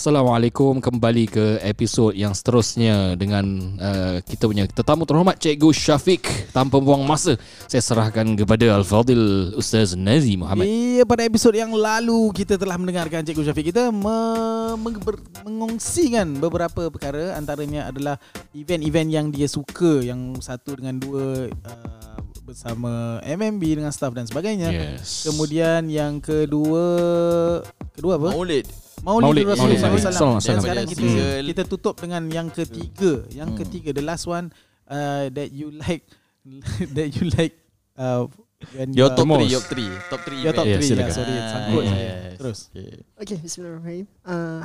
Assalamualaikum. Kembali ke episod yang seterusnya dengan uh, kita punya tetamu terhormat Cikgu Syafiq tanpa buang masa. Saya serahkan kepada Al-Fadil Ustaz Nazi Muhammad. Iya, pada episod yang lalu kita telah mendengarkan Cikgu Syafiq kita me- meng- mengongsikan beberapa perkara. Antaranya adalah event-event yang dia suka yang satu dengan dua uh, bersama MMB dengan staff dan sebagainya. Yes. Kemudian yang kedua kedua apa? Maulid. Maulid, Maulid, Rasulullah Maulid, SAW. Sallallahu Dan Alaihi sekarang Wasallam. kita Hmm. kita tutup dengan yang ketiga. Yang Hmm. ketiga the last one uh, that you like that you like uh, when Your you top are- 3, most. your 3. Top 3 Your top Yeah, 3 silakan. yeah, sorry Ah, sangkut saya. yes. Terus. Okay. Okay, Bismillahirrahmanirrahim. Uh,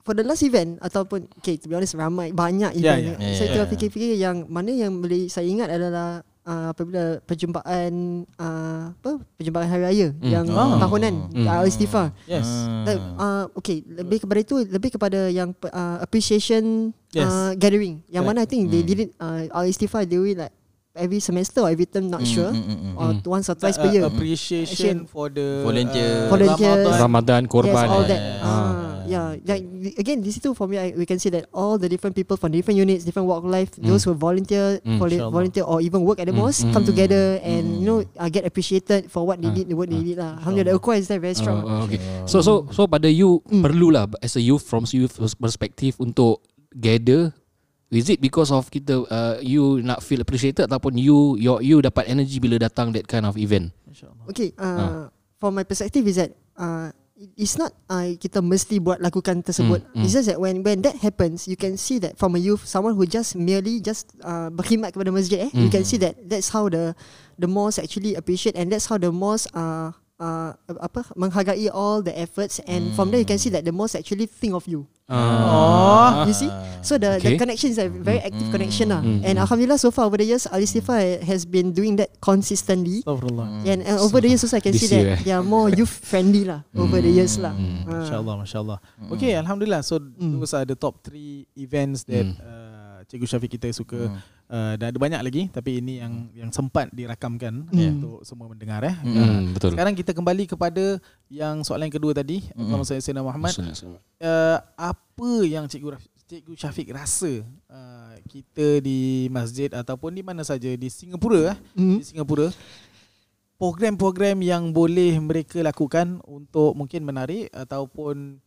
for the last event ataupun okay, to be honest ramai banyak Yeah, event. yeah. Saya Yeah, tengah yeah. fikir-fikir yang mana yang boleh saya ingat adalah uh, apabila perjumpaan uh, apa perjumpaan hari raya Hmm. yang Oh. tahunan Hmm. uh, Al-Istighfar. Yes. Like, uh, okay, lebih kepada itu lebih kepada yang uh, appreciation Yes. uh, gathering. Yang Correct. mana I think they Hmm. did it uh, Al-Istighfar they do it like every semester or every term not sure or Mm. once or twice per Uh, year. appreciation for the Volunteer. uh, Volunteers. Ramadan. Ramadan korban. Yes, all that. Yes. Ah, yeah, like the- again, this itu for me. I, we can see that all the different people from different units, different walk of life, Mm. those who volunteer, Mm. voli- Inshallah. volunteer or even work at the Mm. mosque, Mm. come together and Mm. you know uh, get appreciated for what they Ah, did, the work they ah. did lah. Alhamdulillah, the is there very strong. Oh, oh, okay. So so so pada you Mm. perlulah as a youth from youth perspective untuk gather Is it because of kita uh, you nak feel appreciated ataupun you your you dapat energy bila datang that kind of event? Okay, uh, Ah. from my perspective is that uh, it's not uh, kita mesti buat lakukan tersebut. Mm, mm. It's just that when when that happens, you can see that from a youth, someone who just merely just uh, berkhidmat kepada masjid, eh, you Mm. can see that that's how the the mosque actually appreciate and that's how the mosque uh, uh, apa menghargai all the efforts and from there you can see that the mosque actually think of you. Oh. You see? So the the Okay. connection is a very active connection lah. Mm. And alhamdulillah so far over the years, Al Istighfar has been doing that consistently. Astaghfirullah. And uh, over the years also I can This see year, that eh? they are more youth friendly lah over the years lah. Mm. Ah. Masya-Allah, masya-Allah. Okay, alhamdulillah. So Mm. those are the top 3 events that Mm. uh, Cikgu Syafiq kita suka. Hmm. Uh, dan ada banyak lagi tapi ini yang yang sempat dirakamkan Mm. untuk semua mendengar eh. Mm. Uh, betul. Sekarang kita kembali kepada yang soalan yang kedua tadi. Mm. Allahumma salli Sayyidina Muhammad. Uh, apa yang Cikgu Cikgu Syafiq rasa uh, kita di masjid ataupun di mana saja di Singapura eh, Mm. di Singapura program-program yang boleh mereka lakukan untuk mungkin menarik ataupun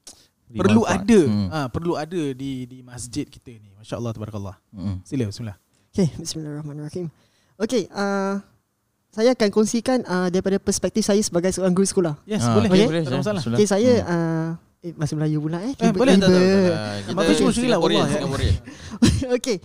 perlu manfaat. ada Hmm. ah perlu ada di di masjid kita ni masya-Allah tabarakallah Hmm. sila bismillah Okay, bismillahirrahmanirrahim. Okay, uh, saya akan kongsikan uh, daripada perspektif saya sebagai seorang guru sekolah. yes Ah, boleh okay, tak ada masalah Okay, saya uh, eh, Masih Melayu pula eh. Eh, boleh, tiba. Tak, tak, tak, tak. Maka Singaporean, Allah, ya. Singaporean. okay.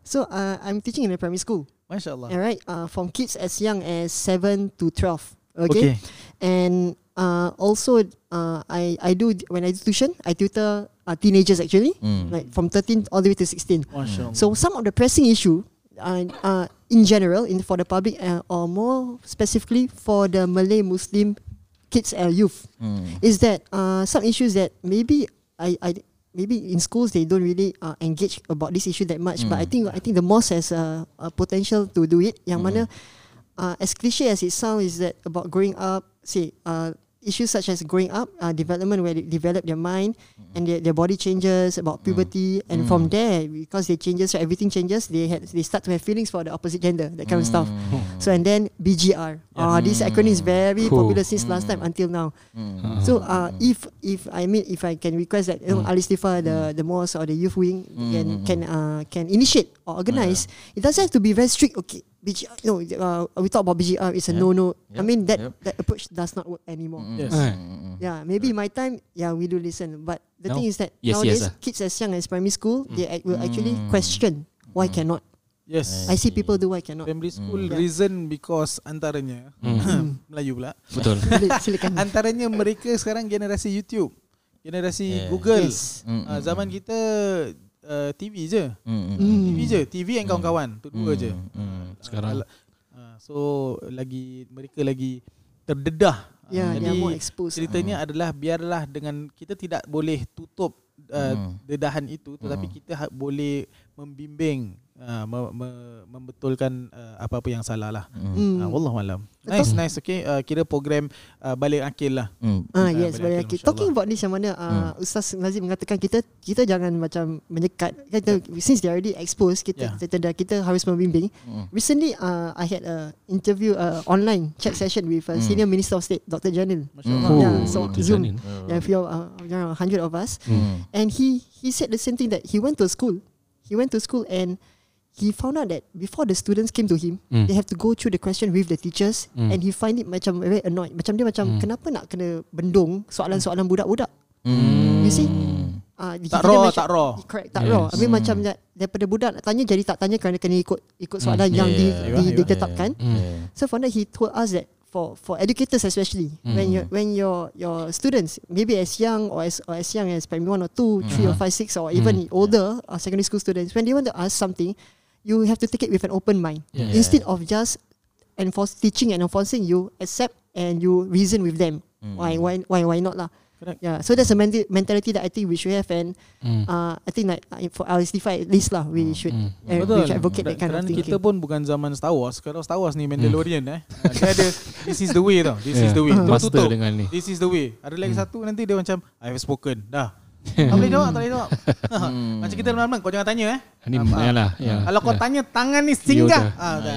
So uh, I'm teaching in a primary school. masya-Allah Alright, uh, from kids as young as 7 to 12. Okay. okay And uh, also uh, I I do when I do tuition, I tutor uh, teenagers actually, Hmm. like from 13 all the way to 16. masya-Allah So some of the pressing issue, uh, uh, in general, in for the public, uh, or more specifically for the Malay Muslim kids and youth, Hmm. is that uh, some issues that maybe I, I maybe in schools they don't really uh, engage about this issue that much. But I Mm. think I think the mosque has a, a potential to do it. Yang Mm. mana, uh, as cliche as it sounds, is that about growing up. Say, uh, issues such as growing up, uh, development where they develop their mind and their, their body changes about puberty, and from there because they changes, so everything changes. They had they start to have feelings for the opposite gender, that kind of stuff. So and then BGR. Uh, this acronym is very Cool. popular since last time until now. So uh, if if I mean if I can request that you know, Al Istighfar, the the mosque or the youth wing can Mm. can uh, can initiate or organize, it doesn't have to be very strict. Okay, BGR, no, uh, we talk about BGR. It's a Yeah. no no. I Yep. mean that Yep. that approach does not work anymore. Hmm. Yes. Yeah, maybe my time, yeah, we do listen. But the No. thing is that Yes, nowadays, yes, ah. kids as young as primary school, they ac- will actually Mm. question why cannot. yes I see people do why cannot. primary school Yeah. reason because antaranya Hmm. Melayu pula Betul. Sila- Silakan. antaranya mereka sekarang generasi YouTube generasi Yeah. Google Yes. Hmm. Ah, zaman kita uh, TV je. Mm. TV je TV and kawan-kawan tu dua je Hmm. Sekarang. Ah, so lagi mereka lagi terdedah Yeah, Ah, are jadi more exposed. ceritanya adalah biarlah dengan kita tidak boleh tutup uh, Hmm. dedahan itu tetapi Hmm. kita ha- boleh membimbing uh, me, me, membetulkan uh, apa-apa yang salah lah. Hmm. Hmm. Uh, wallahu alam. Nice nice okay uh, kira program uh, balik akil lah. Hmm. Ah Ah, yes, akil, okay. Talking about this yang mana uh, Ustaz Nazim mengatakan kita kita jangan macam menyekat. Kita since they already exposed kita Yeah. kita, dah kita harus membimbing. Hmm. Recently uh, I had a interview uh, online chat session with uh, Hmm. Senior Minister of State Dr. Janil. Masya-Allah. Hmm. Yeah, so Dr. Zoom. Janin. Yeah, a few uh, around 100 of us. Hmm. And he he said the same thing that he went to school. He went to school and he found out that before the students came to him, Mm. they have to go through the question with the teachers Mm. and he find it macam very annoyed. Macam dia macam Mm. kenapa nak kena bendung soalan-soalan budak-budak? Hmm. You see? Uh, Tak raw, tak raw. Correct, tak Yes. raw. Habis Mm. macam that, daripada budak nak tanya jadi tak tanya kerana kena ikut ikut soalan Mm. yang Yeah, di, yeah, di, yeah. ditetapkan. Mm. Yeah. So from that he told us that for for educators especially Mm. when you when your your students maybe as young or as or as young as primary one or two, three or five, six or even older uh, secondary school students when they want to ask something, you have to take it with an open mind Yeah. instead of just enforce teaching and enforcing. You accept and you reason with them. Mm. Why why why why not lah? Correct. Yeah, so that's a menti- mentality that I think we should have, and Mm. uh, I think like uh, for LSD5 at least lah, we should Mm. uh, we should advocate that kind of Kerana thinking. kita pun bukan zaman Star Wars. Kalau Star Wars ni Mandalorian eh. Ah, Dia ada this is the way tau. This is Yeah. the way. Tutup, Master tutup. dengan ni. This is the way. Ada lagi satu nanti dia macam I have spoken. Dah. Tak boleh jawab, tak boleh jawab. Hmm. Macam kita malam kau jangan tanya eh. Ni Ah, ah. yalah, ya. Kalau kau Ya. tanya tangan ni singgah. Yoda. Ah, dah.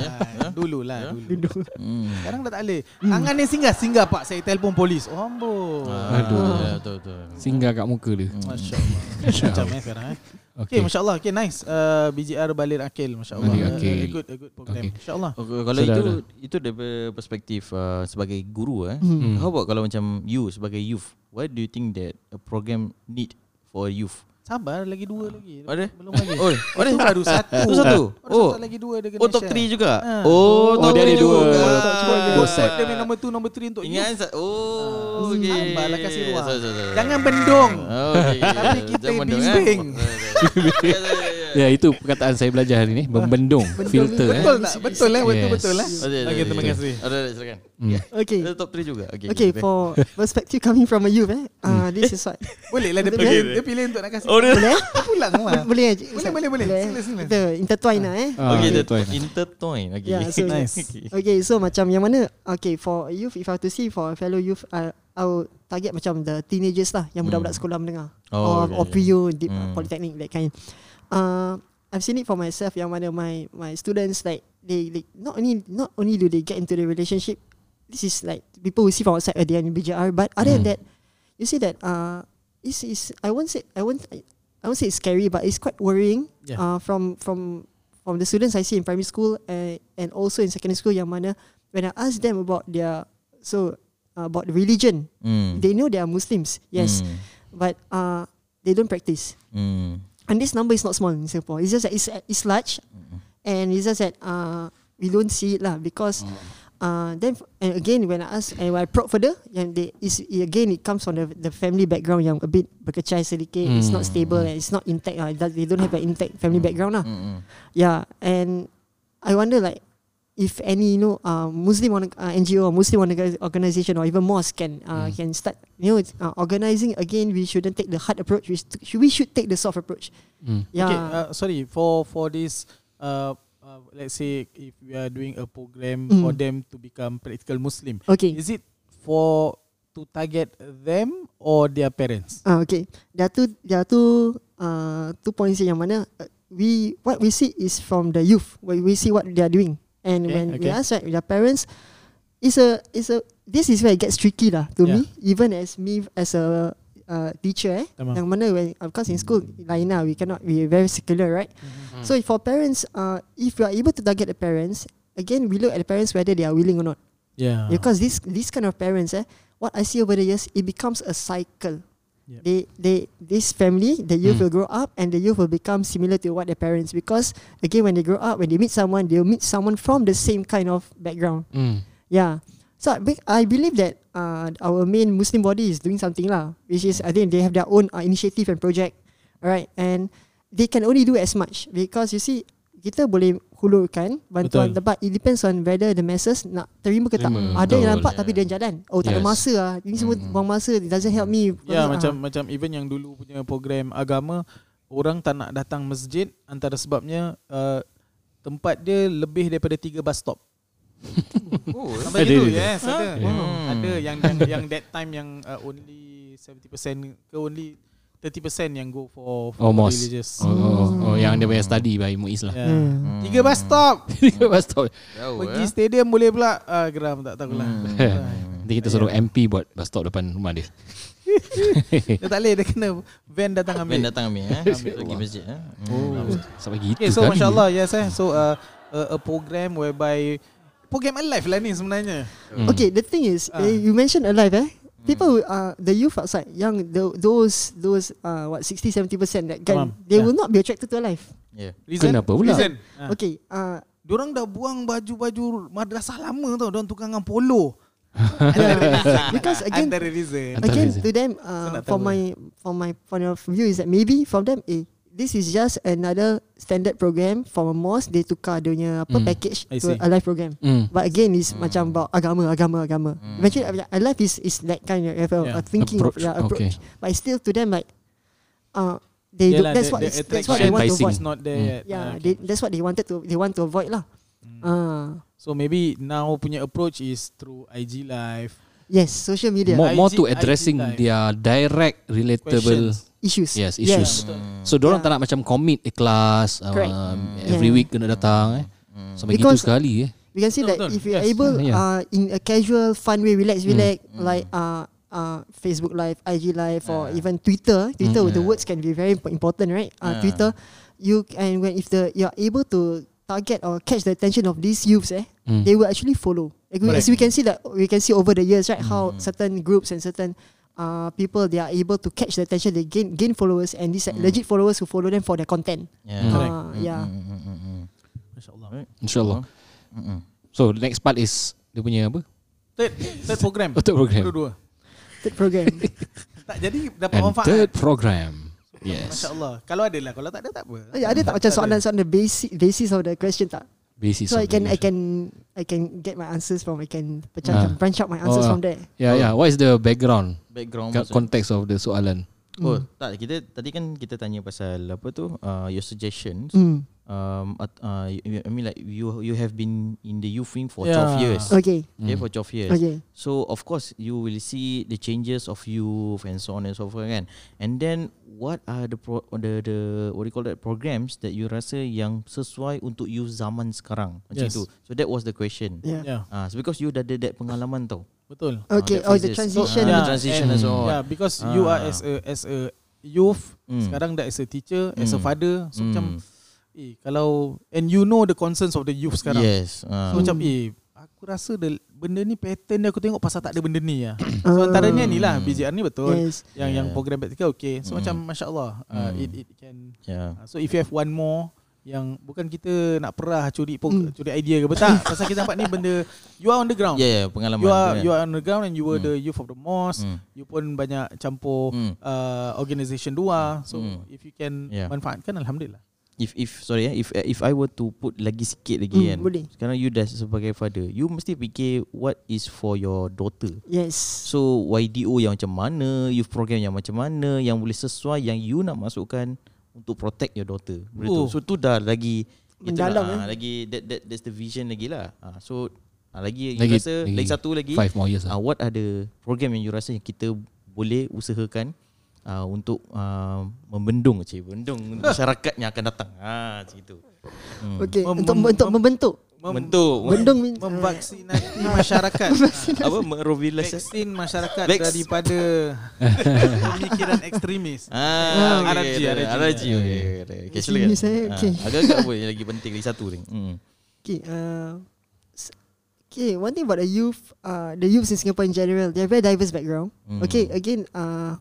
Dulu lah, dulu. Hmm. Sekarang dah tak boleh. Tangan ni singgah, singgah pak. Saya telefon polis. Oh, ambo. Ah, Aduh. betul, betul, betul. Singgah kat muka dia. Masya Allah. Macam eh sekarang eh. Okay, Okay. Masya Allah. Okay, nice. Uh, BGR Balir Akil. Masya Allah. Uh, Akil. A good, a good program. Okay. Masya Allah. Okay, kalau Sudah itu ada. itu dari perspektif uh, sebagai guru eh. Hmm. How about kalau macam you sebagai youth, what do you think that a program need for a youth? Sabar, lagi dua lagi. Ada? Belum lagi. Oh, ada Itu baru satu. Itu satu. Oh. satu lagi dua dia kena Oh top share. 3 juga. Ah. Oh, Oh, top dia ada three dua. juga. Oh. Dia, set. dia nombor 2, nombor 3 untuk you. Ingat? Oh, okey. Sabarlah, kasih ruang. Jangan bendung. Oh, okey. Tapi kita bimbing. Eh? Ya, ya, ya, ya. Ya itu perkataan saya belajar hari ni Membendung Filter eh. Betul tak? Betul eh? Betul Yes. betul eh? Okey, Okey, terima okey. kasih. Ada, ada, silakan. Okay. Ada top 3 juga. Okey. Okay, okay. for perspective coming from a youth, eh, uh, this is what Boleh lah dia pilih. betul. Dia pilih untuk nak kasih. Oh, boleh? eh? Dia pulang lah. boleh, eh? Boleh, boleh, boleh. eh? Sila, sila. Kita intertwine lah, eh. Ah, Okay, okay, the tuan. intertwine. Okay. Yeah, so- Nice. Okay. Okay, so macam yang mana? Okay, for youth, if I have to see for fellow youth, uh, I will target macam the teenagers lah, yang budak-budak Hmm. sekolah mendengar, Oh, or, okay, or okay. Deep, Hmm. polytechnic, that kind. Uh, I've seen it for myself. Yang mana my my students like they, they not only not only do they get into the relationship, this is like people who see from outside uh, they are in BJR, but other than Hmm. that, you see that uh, it's, it's I won't say I won't I won't say it's scary, but it's quite worrying. Yeah. Uh, from from from the students I see in primary school uh, and also in secondary school, yang mana when I ask them about their so uh, about the religion, Mm. they know they are Muslims, yes, Mm. but uh, they don't practice. Mm. And this number is not small in Singapore. It's just that it's, it's large, and it's just that uh, we don't see it lah because uh, then and again when I ask and when I probe further, yang they is again it comes from the the family background yang a bit berkecai sedikit. It's not Hmm. stable and it's not intact. Uh, they don't have an intact family background lah. Mm. Yeah, and I wonder like if any you know uh, Muslim org- uh, NGO or Muslim org- organization or even mosque can uh, can start you know uh, organizing again. We shouldn't take the hard approach. We, st- should, we should take the soft approach. Mm. Yeah. Okay, uh, sorry for for this uh, uh, let's say if we are doing a program Mm. for them to become practical Muslim, okay. is it for to target them or their parents? Ah, okay. There are two there are two uh, two points here yang mana uh, we what we see is from the youth. We see what they are doing, and Okay, when we okay. ask right, their parents, is a is a this is where it gets tricky lah to Yeah. me. Even as me as a uh, teacher, eh, Tamam. yang mana when of course in school lain lah we cannot we very secular right. Mm-hmm. So for parents, uh, if we are able to target the parents, again we look at the parents whether they are willing or not. Yeah. Because this this kind of parents, eh, what I see over the years, it becomes a cycle. Yep. They they this family, the youth Mm. will grow up and the youth will become similar to what their parents. Because again, when they grow up, when they meet someone, they'll meet someone from the same kind of background. Mm. Yeah. So I, be- I believe that uh, our main Muslim body is doing something lah, which is I think they have their own uh, initiative and project, alright, and they can only do as much because you see kita boleh hulurkan bantuan Betul. tempat it depends on whether the masses nak terima ke tak. Terima, Ada yang betul. nampak tapi dia jalan. Oh tak ada Yes. masa lah. Ini semua Mhm. buang masa. It doesn't help me. Ya Ah. macam macam even yang dulu punya program agama orang tak nak datang masjid antara sebabnya uh, tempat dia lebih daripada tiga bus stop. Oh, Sampai Ada gitu yes, ada. Hmm. Ada yang yang yang that time yang uh, only 70% ke only 30% yang go for, for Oh, mosque. religious. Oh, oh, oh, yang dia punya study by Muiz lah. Yeah. Hmm. Tiga bus stop. Tiga bus stop. Jauh Pergi eh. stadium boleh pula. Ah, geram tak tahulah. Nanti kita suruh MP buat bus stop depan rumah dia. Dia tak boleh dia kena van datang ambil. Ben datang ambil eh. Ambil pergi masjid eh. Oh. Sampai gitu Okay, so kali. masya-Allah yes eh. So uh, a, a program whereby program alive lah ni sebenarnya. Hmm. Okay, the thing is, uh, you mentioned alive, eh? People, uh, the youth outside, young, the, those, those, uh, what, 60, 70 percent that Tamam, can, they yeah. will not be attracted to alive. Yeah. Reason? Kenapa pula? Reason. Ah. Okay, uh, Diorang dah buang baju-baju madrasah lama tau. Diorang tukang dengan polo. because again, Antara reason. Antara again to them, So uh, from tahu my, from my point of view is that maybe from them, eh, this is just another standard program from a mosque. They tukar dia punya apa Hmm. package I to see. a live program. Hmm. But again, it's macam about agama, agama, agama. Hmm. Eventually, a life is is that kind of level Yeah. of thinking Approach, of yeah, approach. okay. But still to them like, uh, they do, Yalah, that's the- what the it's, that's what they want to avoid. It's not there Hmm. yet. Yeah, Ah, they, okay. that's what they wanted to they want to avoid lah. Ah, So maybe now punya approach is through IG live. yes, social media More, more IG to addressing their direct relatable Questions. Issues. yes Yeah. issues. Hmm. So dorang Yeah. tak nak macam commit ikhlas Correct. um, every Yeah. week kena datang eh. Hmm. Sampai Because- gitu sekali eh. We can see Betul, that betul. if you are Yes. able Yeah. uh, in a casual, fun way, relax, Mm. relax, Mm. like uh, uh, Facebook Live, IG Live, or Yeah. even Twitter. Twitter, Mm. the words can be very imp- important, right? Uh, Yeah. Twitter, you and when if the you are able to target or catch the attention of these youths, eh, Hmm. they will actually follow. Like we, as we can see that we can see over the years, right, how Mm. certain groups and certain uh, people they are able to catch the attention, they gain gain followers, and these Mm. legit followers who follow them for their content. Yeah. Hmm. Correct. Uh, yeah. MasyaAllah. Right. InsyaAllah. So next part is dia punya apa? Third, third program. Oh, third program. Dua-dua. Third program. Tak jadi dapat manfaat. third program. Yes. MasyaAllah. Kalau ada lah. Kalau tak ada tak apa. Oh, ya, ada tak macam soalan-soalan the basic basis of the question tak? Basis. So I can I can I can get my answers from I can macam Ah. macam branch out my answers Oh, from there. Yeah, yeah. What is the background? Background Context of the soalan. Oh, Mm. tak kita tadi kan kita tanya pasal apa tu? Uh, your suggestions. Mm. Um at- uh, you- I mean like you you have been in the youth wing for Yeah. 12 years. Okay. Okay, Mm. for 12 years. Okay. So of course you will see the changes of youth and so on and so forth kan. And then what are the pro, the the what do you call that programs that you rasa yang sesuai untuk youth zaman sekarang macam Yes. itu. So that was the question. Yeah. Yeah. Ah, so because you dah ada that pengalaman tau. Betul. Okay. Oh, that the transition. Ah, Yeah, the transition and- and so on. Yeah, because you are as a as a youth, Mm. sekarang dah as a teacher, as a Mm. father, so Mm. macam eh kalau and you know the concerns of the youth sekarang. Yes. ah. So macam Mm. eh aku rasa the, benda ni pattern dia aku tengok pasal tak ada benda ni lah. So antaranya ni lah BJR ni betul. Yes. Yang yang Yeah. program praktikal okay. So Mm. macam masya-Allah uh, Mm. it it can yeah. uh, so if you have one more yang bukan kita nak perah curi po, Mm. curi idea ke betul pasal kita nampak ni benda you are on the ground. Yeah, yeah, pengalaman. You are you are on the ground and you were Mm. the youth of the mosque. Mm. You pun banyak campur Mm. uh, organisation dua. So Mm. if you can Yeah. manfaatkan alhamdulillah. If if sorry eh, if if I were to put lagi sikit lagi Mm, kan. boleh. Sekarang you dah sebagai father, you mesti fikir what is for your daughter. Yes. So YDO yang macam mana, youth program yang macam mana yang boleh sesuai yang you nak masukkan untuk protect your daughter. Oh. tu. So tu dah lagi Mendalam, lah, eh. ah, lagi that that that's the vision lagi lah. Ah, so ah, lagi, Lagi- you rasa lagi lagi, satu lagi Five more years ah, lah. what ada program yang you rasa yang kita boleh usahakan uh, untuk uh, membendung cik, membendung masyarakat yang akan datang. Ha macam itu. Hmm. Okay. Mem- Untuk mem- untuk mem- membentuk. Bentuk Bendung means Memvaksinasi masyarakat. apa merovilisasi Vaksin masyarakat Vax. daripada pemikiran ekstremis. Ah, Ah, okay, RRG, okay, RRG. RRG. Okay, okay, okay. Silakan. saya, Ah, okay. Agak-agak apa yang lagi penting lagi satu ni. Hmm. Okay. Uh, okay. One thing about the youth, uh, the youths in Singapore in general, they have very diverse background. Mm. Okay. Again, uh,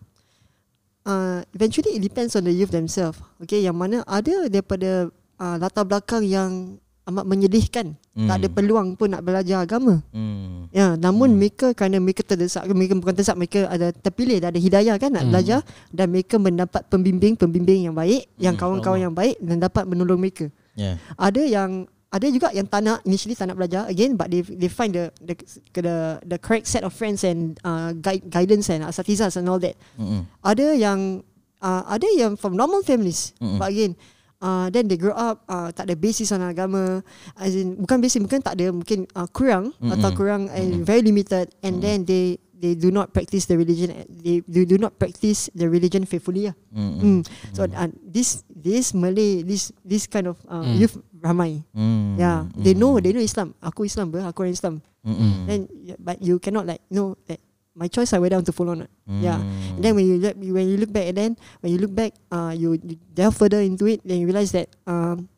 uh, eventually it depends on the youth themselves. Okay. Yang mana ada daripada uh, latar belakang yang amat menyedihkan. Mm. Tak ada peluang pun nak belajar agama. Hmm. Ya, namun Hmm. mereka kerana mereka terdesak, mereka bukan terdesak, mereka ada terpilih, ada hidayah kan nak Hmm. belajar dan mereka mendapat pembimbing-pembimbing yang baik, yang Hmm, kawan-kawan yang baik dan dapat menolong mereka. Yeah. Ada yang ada juga yang tak nak initially tak nak belajar again but they they find the the the, the correct set of friends and uh, guide, guidance and asatizah and all that. Hmm. Ada yang uh, ada yang from normal families Mm-mm. but again uh, then they grow up uh, tak ada basis on agama as in bukan basis mungkin tak ada mungkin uh, kurang Mm-mm. atau kurang uh, very limited and then they they do not practice the religion they, they do not practice the religion faithfully lah. Mm-mm. Mm. So uh, this this Malay this this kind of uh, Mm. youth ramai. Mm. Yeah, they know they know Islam. Aku Islam, ber, aku orang Islam. Mm-mm. Then yeah, but you cannot like no that my choice I I want to follow or not. Yeah. Mm. And then when you look when you look back and then when you look back uh you, you delve further into it then you realize that um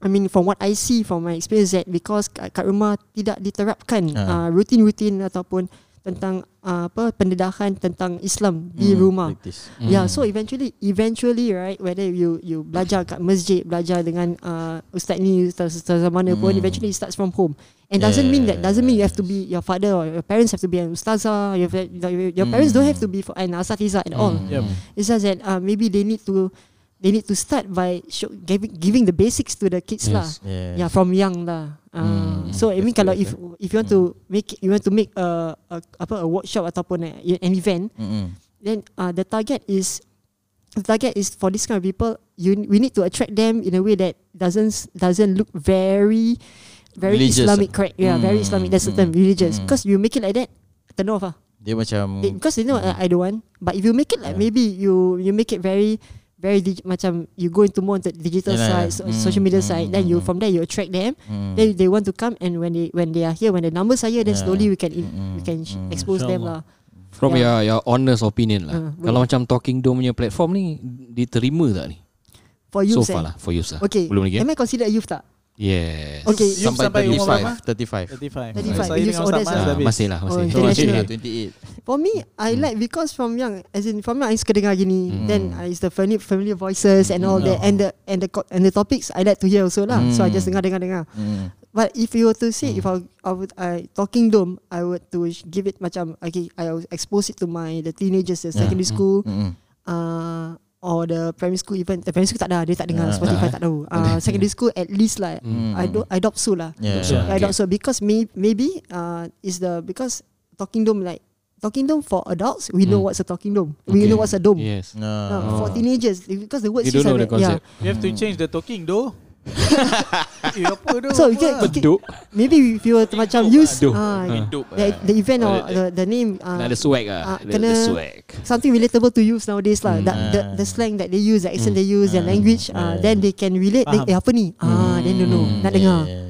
I mean from what I see from my experience that because kat, kat rumah tidak diterapkan Ah. uh, rutin-rutin ataupun tentang uh, apa pendedahan tentang Islam di Mm, rumah. practice. Yeah, so eventually, eventually, right, whether you you belajar kat masjid, belajar dengan uh, ustaz ni, ustaz ustaz mana pun, Mm. eventually it starts from home. And doesn't mean that doesn't mean you have to Yes. be your father or your parents have to be an ustazah. Your your, your parents don't have to be for an asatiza at all. Mm. Yep. It's just that uh, maybe they need to they need to start by show, giving giving the basics to the kids lah. Yes. Yes. Yeah, from young lah. Uh, Mm, so I mean kalau if if you want to make you want to make a, a apa a workshop ataupun a, an event, Mm-mm. then uh, the target is the target is for this kind of people you we need to attract them in a way that doesn't doesn't look very very Religious. Islamic correct yeah very Mm, Islamic that's the term mm, religious mm. because you make it like that turn off ah Dia macam because they know uh, I don't want but if you make it like Yeah. maybe you you make it very very dig- macam you go into more into digital Yeah, side so, mm, social media mm, side then you mm, from there you attract them mm. then they want to come and when they when they are here when the numbers are here then Yeah. slowly we can in, Mm, we can sh- mm. expose them lah From Yeah. your your honest opinion lah. Uh, Kalau boleh. macam Talking Dome punya platform ni diterima tak ni? for you so far lah for you lah. Okay. Belum lagi. eh? Am I considered a youth tak? Yes. Okay. Youth sampai sampai umur 35 35 35 35. Saya Youth dengan Ustaz orders Mas lah. Ah, masih lah, Oh, masih. So international. actually 28 For me, I Hmm. like because from young, as in from young, I suka dengar gini. Hmm. Then uh, it's the familiar, familiar voices and all Hmm. that, and the and the and the topics I like to hear also lah. So I just dengar dengar dengar. Mm. But if you were to say Hmm. if I, I would I talking dome, I would to give it macam okay, I expose it to my the teenagers, the Yeah. secondary school, uh, or the primary school even. The primary school tak ada, dia tak dengar Ah, Spotify ah. tak tahu. Uh, secondary school at least lah. Mm. I do I adopt so lah. Yeah. So, I doubt so because may, maybe uh is the because talking dome like talking dome for adults we know Mm. what's a talking dome we Okay. know what's a dome Yes. No. uh, for teenagers because the word You don't know the concept. You have to change the talking though Eh apa tu so you Apa? can, Beduk. maybe if you were to macam use Aduh. uh, Ah. Hidup. the, the event or the, the name uh, Nak ada swag lah. ah, The- kena- The swag. something relatable to use nowadays lah Mm. the, the, the slang that they use the accent Mm. they use their Ah. language uh, Yeah. then they can relate then, Faham. eh apa ni ah then don't know Mm. nak dengar Yeah.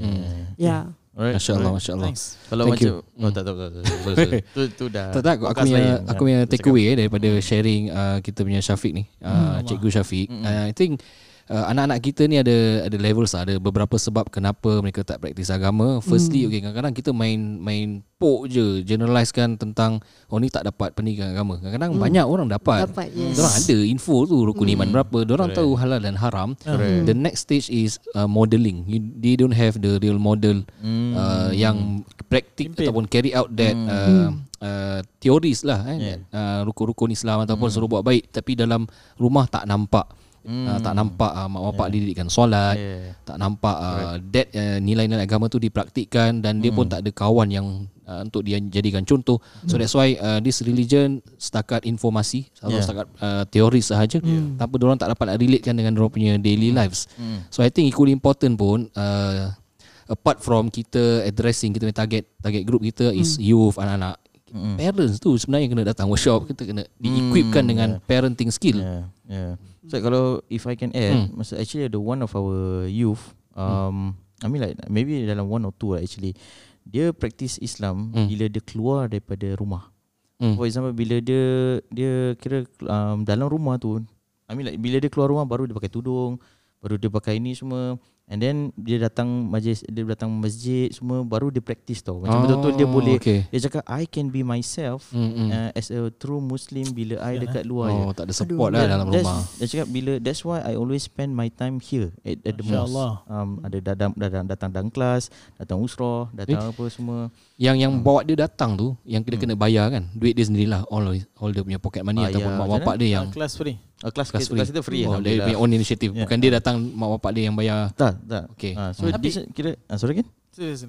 yeah Alright. Masya Allah. Masya Allah. Thanks Kalau Thank macam you. oh, tak tak tak. tak, tak, tak. Tu tu dah. Tak tak aku punya aku punya Ah, take away eh, daripada sharing uh, kita punya Syafiq ni. Uh, Hmm. Cikgu Syafiq. Hmm. Uh, I think uh, anak-anak kita ni ada ada levels lah. Ada beberapa sebab kenapa mereka tak praktis agama. Firstly, Hmm. okay, kadang-kadang kita main main pok je generalizekan tentang oh ni tak dapat pendidikan agama. Kadang-kadang Hmm. banyak orang dapat. dapat yes Diorang ada info tu rukun iman Hmm. berapa. Diorang Correct. tahu halal dan haram. Correct. The next stage is uh, modeling. You, they don't have the real model Mm. uh, yang praktik Pimpin. ataupun carry out that Hmm. uh, uh, teoris lah eh, Yeah. uh, rukun-rukun Islam ataupun Hmm. suruh buat baik tapi dalam rumah tak nampak Mm. uh, tak nampak uh, mak bapak didikkan solat Yeah. tak nampak uh, that uh, nilai-nilai agama tu dipraktikkan dan dia pun Hmm. tak ada kawan yang uh, untuk dia jadikan contoh so that's why uh, this religion setakat informasi atau Yeah. setakat uh, teori sahaja tanpa orang tak dapat nak relatekan dengan orang punya daily lives Mm. So I think equally important pun uh, apart from kita addressing kita punya target target group kita is youth anak-anak Mm. parents tu sebenarnya kena datang workshop kita kena di-equipkan Mm, dengan yeah. parenting skill. Yeah, yeah. So kalau if I can add, Hmm. masa actually ada one of our youth, um, I mean like maybe dalam one or two lah actually, dia practice Islam Hmm. bila dia keluar daripada rumah. Hmm. For example, bila dia dia kira um, dalam rumah tu, I mean like bila dia keluar rumah baru dia pakai tudung, baru dia pakai ini semua. And then dia datang majlis, dia datang masjid semua baru dia practice tau. Macam betul-betul dia boleh okay. dia cakap I can be myself Hmm, hmm. uh, as a true Muslim bila I dekat luar je. Oh tak ada support Aduh. lah dalam That's- rumah. Dia cakap bila that's why I always spend my time here at, at the mosque. Um, ada datang datang datang dalam kelas, datang usrah, datang apa semua. Yang yang Hmm. bawa dia datang tu yang kita kena bayar kan. Duit dia sendirilah all all dia punya pocket money Bayar. ataupun mak Macam bapak dia yang Ah, Kelas free Uh, kelas kelas kita, kelas kita free Oh, dia punya own initiative. Yeah. Bukan dia datang mak bapak dia yang bayar. Tak, tak. Okay. Ah, so Tapi- this kira ah, sorry kan?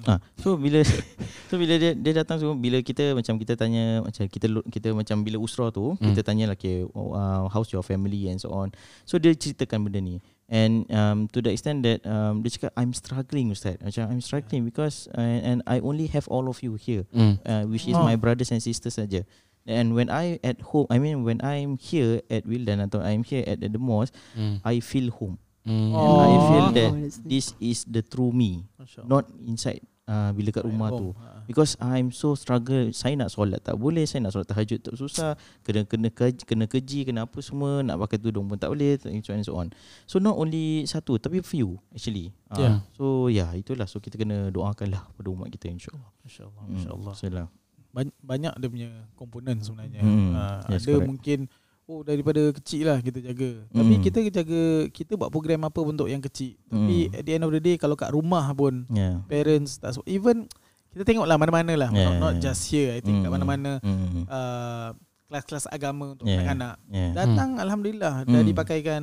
Ah, so bila so bila dia dia datang so bila kita macam kita tanya macam kita kita macam bila usra tu Hmm. kita tanya lah okay, uh, how's your family and so on. So dia ceritakan benda ni. And um, to the extent that um, dia cakap I'm struggling Ustaz. Macam I'm struggling because uh, and I only have all of you here Hmm. uh, which is Oh. my brothers and sisters saja. And when I at home, I mean when I'm here at Wildan atau I'm here at the, the mosque, Hmm. I feel home. Hmm. And I feel Oh. that Oh, this is the true me, not inside uh, bila kat rumah tu. Home. Ha. Because I'm so struggle Saya nak solat tak boleh Saya nak solat tahajud tak susah Kena kena keji, kena keji Kena apa semua Nak pakai tudung pun tak boleh And so on and so on So not only satu Tapi few actually Ah, Yeah. So yeah, itulah So kita kena doakan lah Pada umat kita insyaAllah Masya Allah. Masya Allah. So lah Banyak, banyak dia punya komponen sebenarnya. Hmm, Ha, yes, ada correct. mungkin oh daripada kecil lah kita jaga. Tapi Hmm. kita jaga kita buat program apa untuk yang kecil. Tapi Hmm. at the end of the day kalau kat rumah pun Yeah parents tak su- even kita tengoklah mana-mana lah Yeah, not, not just here I think kat Hmm. mana-mana mm. uh, kelas-kelas agama untuk Yeah. anak-anak Yeah datang alhamdulillah dah Hmm. dipakaikan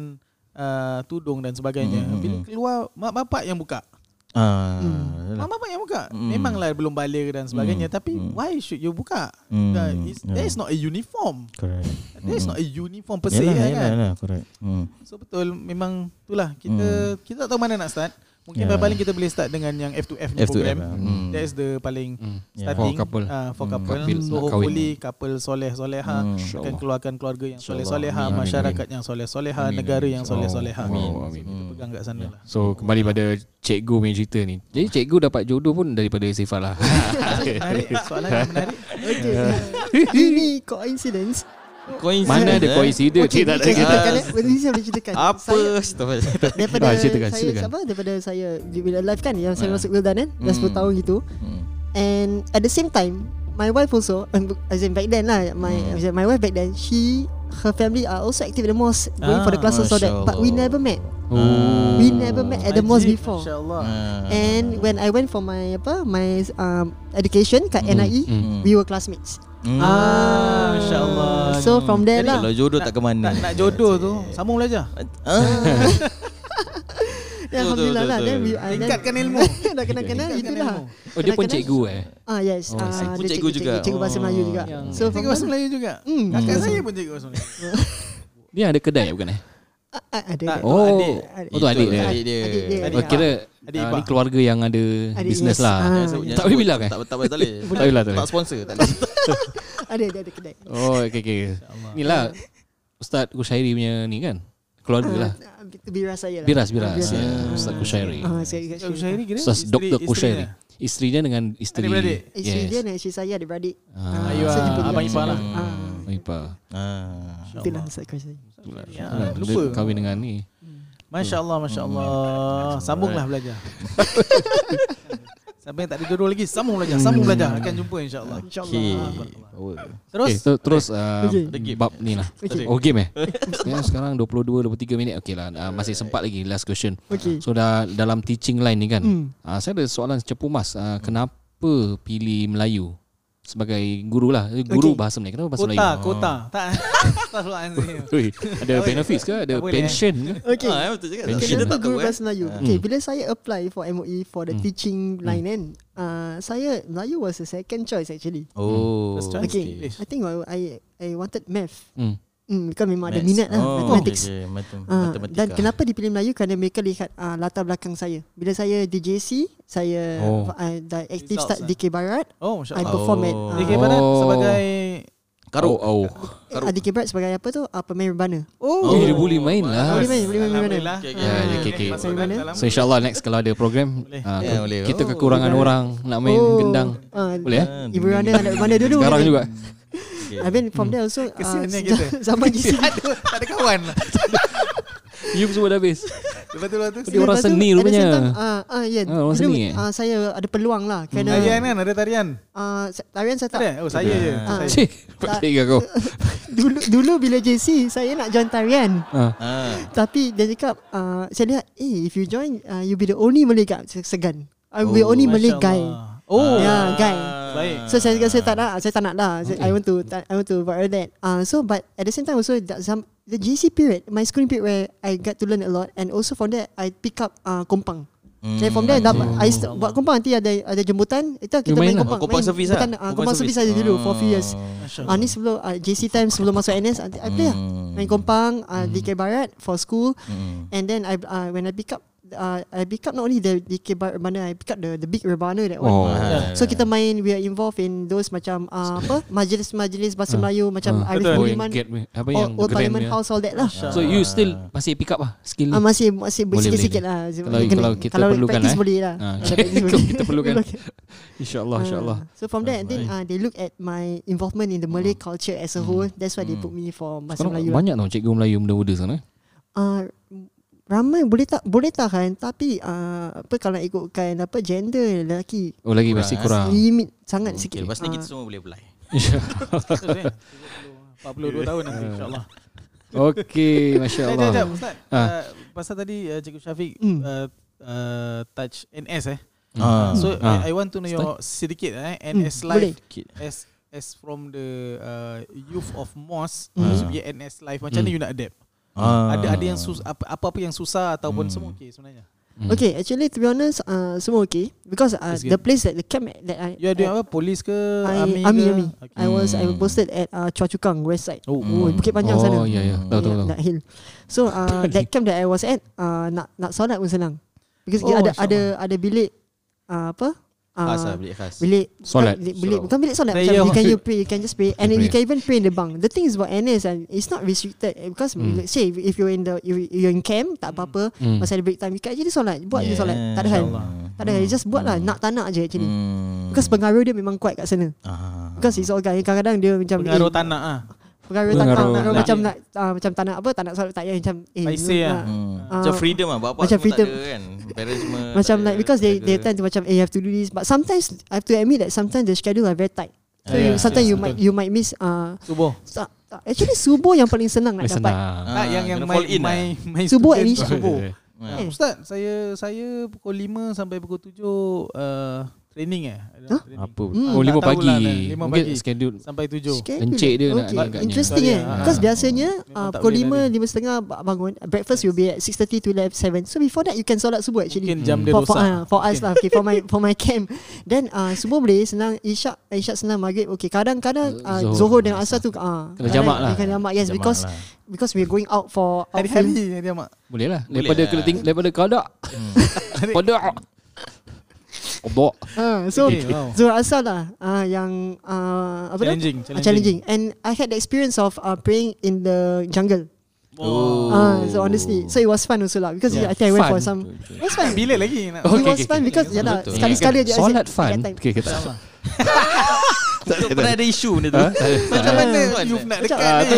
uh, tudung dan sebagainya Hmm, hmm, bila hmm. keluar mak bapak yang buka Ah, Hmm. mak bapak yang buka Hmm. memanglah belum balik dan sebagainya Hmm, tapi hmm. why should you buka Hmm, That is, that yeah. is not a uniform Correct that is Hmm. not a uniform per se Yalah, kan yalah, yalah, correct hmm. So betul memang itulah kita kita tak tahu mana nak start. Mungkin Yeah. paling kita boleh start dengan yang F2F ni F2F program. lah. Hmm. That is the paling. Yeah. starting For couple. uh, for Hmm. couple. Couple So hopefully couple soleh soleha Hmm. akan keluarkan keluarga yang soleh soleha, Amin. masyarakat yang soleh soleha, Amin. negara yang soleh soleha. Amin. Amin. Amin. Kita pegang kat sana lah. So kembali pada cikgu punya cerita ni. Jadi cikgu dapat jodoh pun daripada Sifat lah. Menarik soalan yang menarik. Okay. Ini coincidence. Mana ada coincidence? Okay, tak ada ceritakan eh. Ini saya boleh ceritakan. Apa Saya, daripada Ah, ceritakan, saya silakan. siapa? Daripada saya bila live kan yang saya Ah. masuk Wildan kan. Dah 10 Hmm. tahun gitu. Hmm. And at the same time, my wife also, um, as in back then lah, my Hmm. my wife back then, she her family are also active in the mosque, going for the Ah, classes all that. But we never met. Oh. We never met at the mosque before. Masya Allah. Ah. And when I went for my apa my um, education kat Hmm. NIE, Hmm. we were classmates. Hmm. Ah, Masya Allah. So from there Jadi lah. Kalau jodoh tak ke mana Nak, nak jodoh tu sambung belajar. Ah. Ya, Alhamdulillah lah. Then we uh, then- Tingkatkan ilmu. Dah kenal Tingkatkan itulah. ilmu. Oh dia pun cikgu eh. Ah yes. Oh, ah, cikgu cikgu juga. Cikgu bahasa Melayu Oh. juga. Yang- So Cikgu bahasa Melayu juga. Hmm. Kakak Hmm. saya pun cikgu bahasa Melayu. Dia ada kedai bukan eh? Ah, ah, ada. Oh. adik. Oh tu adik dia. Adik dia. Adik dia. Adik Oh, kira Adik ah, ipar. ni keluarga yang ada Adik, bisnes yes. lah. Ah. Jangan Ah, sebut- tak boleh bilang eh? Tak tak boleh tak boleh. Tak boleh lah, tak Tak boleh. sponsor tak boleh. Ada ada ada kedai. Oh okey okey. Inilah Ustaz Kushairi punya ni kan. Keluarga lah. Ah, Itu biras saya lah. Biras biras. Biras. Ya, Ustaz Kushairi. Ah, sini. Syairi kira Ustaz isteri- Dr. isterinya. Kushairi. Isterinya dengan isteri. Adik-beradik? Isteri Yes. dia dan isteri saya ada beradik. Ah. Ayu, so jumpa dia. abang ipar lah. Ah, Oh, ipar. Ah. Itulah Ustaz Kushairi. Ya, Dia lupa. Kahwin dengan ni. Masya Allah, Masya Allah. Sambunglah belajar. Siapa yang tak ada jodoh lagi, sambung belajar. Sambung belajar. Akan jumpa insyaAllah. Okay. Power. Terus, Okay, tu, terus uh, Okay. bab ni lah. Okay. Oh game eh? sekarang 22 23 minit. Okay lah. Uh, masih sempat lagi last question. Okay. So dah dalam teaching line ni kan. Hmm. Uh, saya ada soalan cepu mas. Uh, kenapa pilih Melayu sebagai guru lah. Guru Okay. bahasa Melayu. Kenapa bahasa kota, Melayu? kota. Tak. Astagfirullahaladzim. Ui, ada benefits ke? Ada eh. pension ke? Okay. Ah, eh, betul juga. Pension. Kita tak tahu guru eh. bahasa Melayu? Ah. Okay, Hmm. bila saya apply for MOE for the Hmm. teaching line kan, uh, saya Melayu was the second choice actually. Oh. First choice. Okay. I think I I, I wanted math. Hmm. Hmm, kan memang ada minat lah Oh, mathematics. okay, okay. Matem- Ah, matematika. dan kenapa dipilih Melayu kerana mereka lihat uh, latar belakang saya. Bila saya di JC, saya Oh. uh, Results, start ah. DK Barat. Oh, Masya I Allah. perform at Oh. uh, DK Barat Oh. sebagai Karuk. Oh, oh. Karuk. DK Barat sebagai apa tu? Uh, pemain rebana. Oh, dia boleh main lah. Boleh main, boleh main rebana. Okay, okay. Ya, ya, okay, okay. So insyaAllah next kalau ada program Boleh. uh, Ya, boleh. Kita Oh, kekurangan boleh. orang Nak main gendang Uh, Boleh eh? Ah, Ibu Rana anak rebana dulu. Sekarang boleh. juga Okay. I mean from there also uh, Kesiannya sejak- kita. zaman JC tak ada, tak ada kawan. You semua dah habis Lepas tu, lepas tu. Dia orang seni rupanya. Ah, ah, ya. Ah, orang seni, eh? ah, saya ada peluang lah kerana Tarian kan? Ada tarian? ah, tarian saya tak Ada? Oh, saya je. Ah. Saya. Cik Pakai kau dulu dulu bila JC saya nak join tarian. Ah. Ah. Tapi dia cakap uh, saya lihat eh if you join uh, you be the only Malay guy Se- segan. I will be Oh, only Malay guy. Oh, Ya, guy. Baik. So saya cakap saya tak nak saya tak nak lah. Okay. I want to I want to viral that. Uh, so but at the same time also that some the JC period my schooling period where I got to learn a lot and also from there I pick up uh, kompang. Then from there dapat I st- buat kompang nanti ada ada jemputan itu kita main main lah. kompang. Oh, kompang main, service bukan, lah. ah, kompang service aja dulu for few years. Ah ni sebelum uh, JC time sebelum masuk NS I, I play lah. Main kompang uh, DK Barat for school Hmm. and then I uh, when I pick up uh, I pick up not only the DK Rebana I pick up the the big Rebana that one. Oh. So kita main we are involved in those macam uh, apa majlis-majlis bahasa Melayu macam Ah. Arif Budiman me. Apa yang grand Parliament. House all that lah. So you still masih pick up lah skill Ah, ni. masih masih Boleh, sikit-sikit lah. Kalau- Kena- kalau kita kalau perlukan, practice eh. boleh lah. Ah, Kalau kita perlukan. InsyaAllah, Ah, insyaAllah. So from there, then uh, they look at my involvement in the Malay culture as a whole. That's why they put me for bahasa Melayu. banyak tau cikgu Melayu muda-muda sana. Uh, ramai boleh tak boleh tahan tapi uh, apa kalau nak ikutkan apa gender lelaki Oh lagi Kurang, masih eh? kurang. limit sangat Okay, sikit. lepas ni Ah. kita semua boleh apply. Allah. Eh, 42 tahun nanti insyaAllah. Okey, Eh, Masya jap, Allah. jap, Ustaz. Ah. Uh, pasal tadi uh, Cikgu Syafiq Hmm. uh, uh, touch NS eh. Ah. So Ah. I, I want to know your sedikit eh NS Hmm, life boleh. as as from the uh, youth of MOS Hmm. to be NS life macam mana you nak adapt? Ah. Ada ada yang sus, apa apa yang susah ataupun Hmm. semua okey sebenarnya. Hmm. Okay, actually to be honest, uh, semua okay because uh, the place that the camp that I You are doing apa? Polis ke? I, army, army, ke? army. Okay. I was I Hmm. posted at uh, Chua Chu Kang West Side. Oh, Oh. Bukit Panjang sana. Oh, ya, ya. Tahu, tahu, Yeah, tahu. That hill. So uh, that camp that I was at uh, nak nak solat pun senang. Because Oh, ada ada ada bilik uh, apa? Uh, Khas lah, bilik khas. bilik Solat. bukan, bilik, bilik, bukan bilik solat. Prayer macam you can you pray you can just pray and then you can even pray in the bunk the thing is about NS and it's not restricted eh, because Hmm. let's say if you're in the you're in camp tak apa-apa Hmm. masa ada break time you can actually solat. Buat je Yeah, solat. Tak ada hal. tak ada hal. You just buat lah. Nak tak nak je actually. Hmm. because pengaruh dia memang kuat kat sana. Ah. because it's all guy. Kadang-kadang dia macam Pengaruh eh, tanah ah. Pengaruh tak nak lelaki. macam nak ah, macam tak nak apa tak nak solat tak payah macam eh Paiseh you- lah. ah, Hmm. Ah, Macam freedom lah Bapak macam semua freedom. tak ada kan Parents semua macam tak like because they they tend to macam eh you have to do this but sometimes I have to admit that sometimes the schedule are very tight so Yeah, you, sometimes yes, you might you might miss uh, Subuh. tak, tak. actually subuh yang paling senang nak dapat. Tak yang yang my in my, lah. my Subuh at least subuh. Ah. Eh. Ustaz, saya saya pukul 5 sampai pukul 7 uh, training eh. Huh? training. Apa? Hmm. Oh, lima pagi. lah, lima Mungkin pagi. schedule. Sampai 7. Schedule. Encik dia nak okay. agaknya. Interesting eh ah. Because biasanya Memang uh, Pukul boleh 5 lari. lima setengah ba- bangun Breakfast will be at 6.30 to 7 So before that You can solat subuh actually Mungkin jam dia for, for, rosak. uh, for us lah okay, For my for my camp Then uh, subuh boleh Senang Isyak Isyak senang maghrib Okay kadang-kadang uh, Zohor. Zohor dengan asar tu uh, Kena jamak lah. Kena jamak yes Jamak Because lah. Because we're going out for. Hari-hari dia mak. Boleh lah. Boleh Daripada lah. kena ting daripada kadak. Kadak. Obok. Ah, so Okay, wow. Zuhur asar lah uh, yang uh, apa Challenging, tu? Ah, challenging. challenging. And I had the experience of uh, praying in the jungle. Oh. Ah, so honestly, so it was fun also lah because Yeah. I think I went Fun. for some. It was fun. Bila lagi nak Oh, it okay, was okay, fun okay. because ya lah sekali-sekali je. Solat I fun. Okay, kita. Betul pernah ada isu benda tu. Ha? Macam mana you eh? nak dekat Ah, ni? tu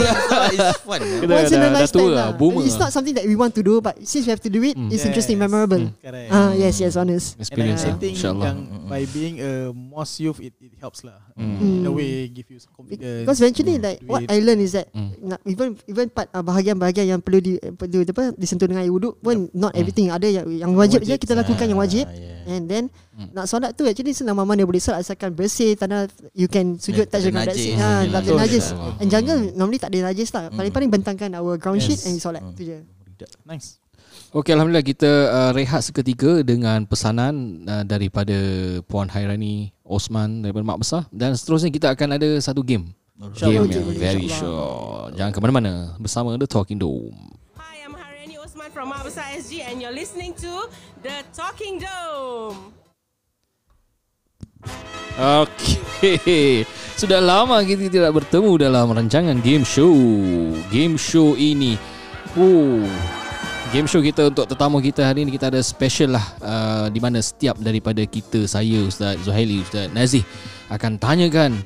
It's fun. Once in a lifetime lah. lah, It's lah. not something that we want to do, but since we have to do it, Hmm. it's interesting, memorable. Correct. Ah, yes, yes, honest. Experience I, I lah. think InsyaAllah. yang by being a most youth it, it helps lah. Hmm. In a way give you some confidence. Because eventually like what. I learn is that Hmm. even even part uh, bahagian-bahagian yang perlu di perlu apa disentuh dengan air wuduk pun not everything ada yang yang wajib, je kita lakukan yang wajib Ah, yeah. and then Hmm. nak solat tu actually senang mana boleh solat asalkan bersih tanah you can sujud Yeah, touch ada dengan najis. najis ha tak ada najis Hmm. and jungle normally tak ada najis lah paling-paling bentangkan our ground sheet and solat Hmm. tu je Nice. Okey, Alhamdulillah kita uh, rehat seketika dengan pesanan uh, daripada Puan Hairani Osman daripada Mak Besar dan seterusnya kita akan ada satu game. Game yang very sure. Jangan ke mana-mana bersama The Talking Dome. Hi, I'm Haryani Osman from Mabesa SG and you're listening to The Talking Dome. Okey. Sudah lama kita tidak bertemu dalam rancangan game show. Game show ini. Oh. Game show kita untuk tetamu kita hari ini kita ada special lah uh, di mana setiap daripada kita saya Ustaz Zuhaili Ustaz Nazih akan tanyakan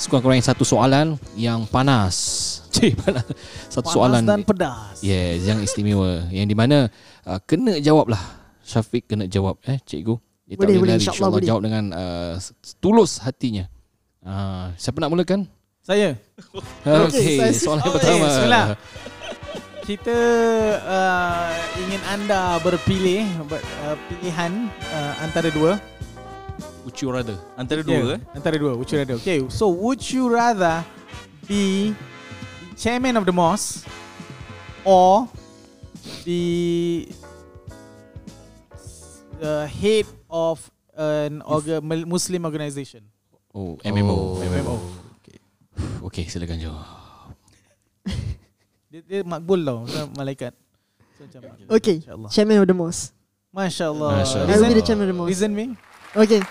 sekurang-kurangnya satu soalan yang panas. Cik, panas. Satu Panas soalan dan pedas. Yes, yang istimewa yang di mana uh, kena jawab lah. Syafiq kena jawab eh cikgu. Dia tak Boleh, boleh, lari, insyaAllah boleh. jawab dengan uh, tulus hatinya. Uh, siapa nak mulakan? Saya. Okey, saya- soalan Okay, pertama. bismillah. Kita uh, ingin anda berpilih ber- uh, pilihan uh, antara dua. Would you rather? Antara Yeah, dua eh? Antara dua. Would you rather? Okay, so would you rather be the chairman of the mosque or the the head of an orga, Muslim organisation. Oh, MMO. MMO. Okay, silakan Jo. Dia, dia makbul tau, malaikat. So, macam Okay, InsyaAllah. chairman of the mosque. Masya Allah. Masya I Allah. will be the chairman of the mosque. Reason being? Okay,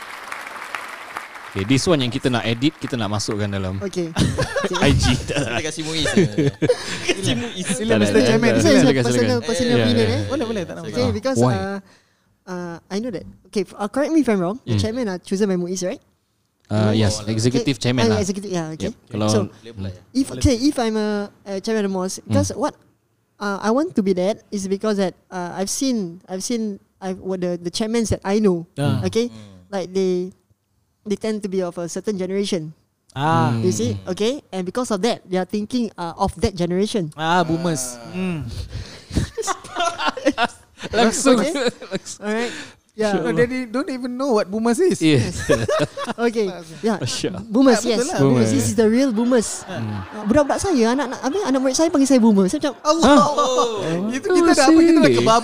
Okay, this one yang kita nak edit, kita nak masukkan dalam okay. IG. Kita kasih Muiz. kasih Muiz. Sila Mr. Chairman. This Silakan, one is a silakan, personal, silakan. personal Yeah, opinion yeah. eh. Boleh, boleh. Tak nak Okay, because Why? uh, uh, I know that. Okay, f- uh, correct me if I'm wrong. The Mm. chairman are chosen by Muiz, right? Uh, yes, executive Okay, chairman ah, lah. Executive, yeah. Okay. Yep. Kalau So, Boleh apply. if okay, if I'm a, a chairman of the mosque, Hmm. because what uh, I want to be that is because that uh, I've seen I've seen I've what the the chairmen that I know. Ah. Okay, like they they tend to be of a certain generation. Ah. You see, okay, and because of that, they are thinking uh, of that generation. Ah, boomers. Hmm. langsung. Okay. All right. Yeah. No, they don't even know what boomers is. Yes. Okay. Yeah. Boomers, yes. lah. Boomers. Boomers. This is the real boomers. Hmm. Uh, budak-budak saya, anak-anak, apa, anak murid saya panggil saya boomer. Saya macam, Allah. Itu kita dah apa? Kita dah serious? kebar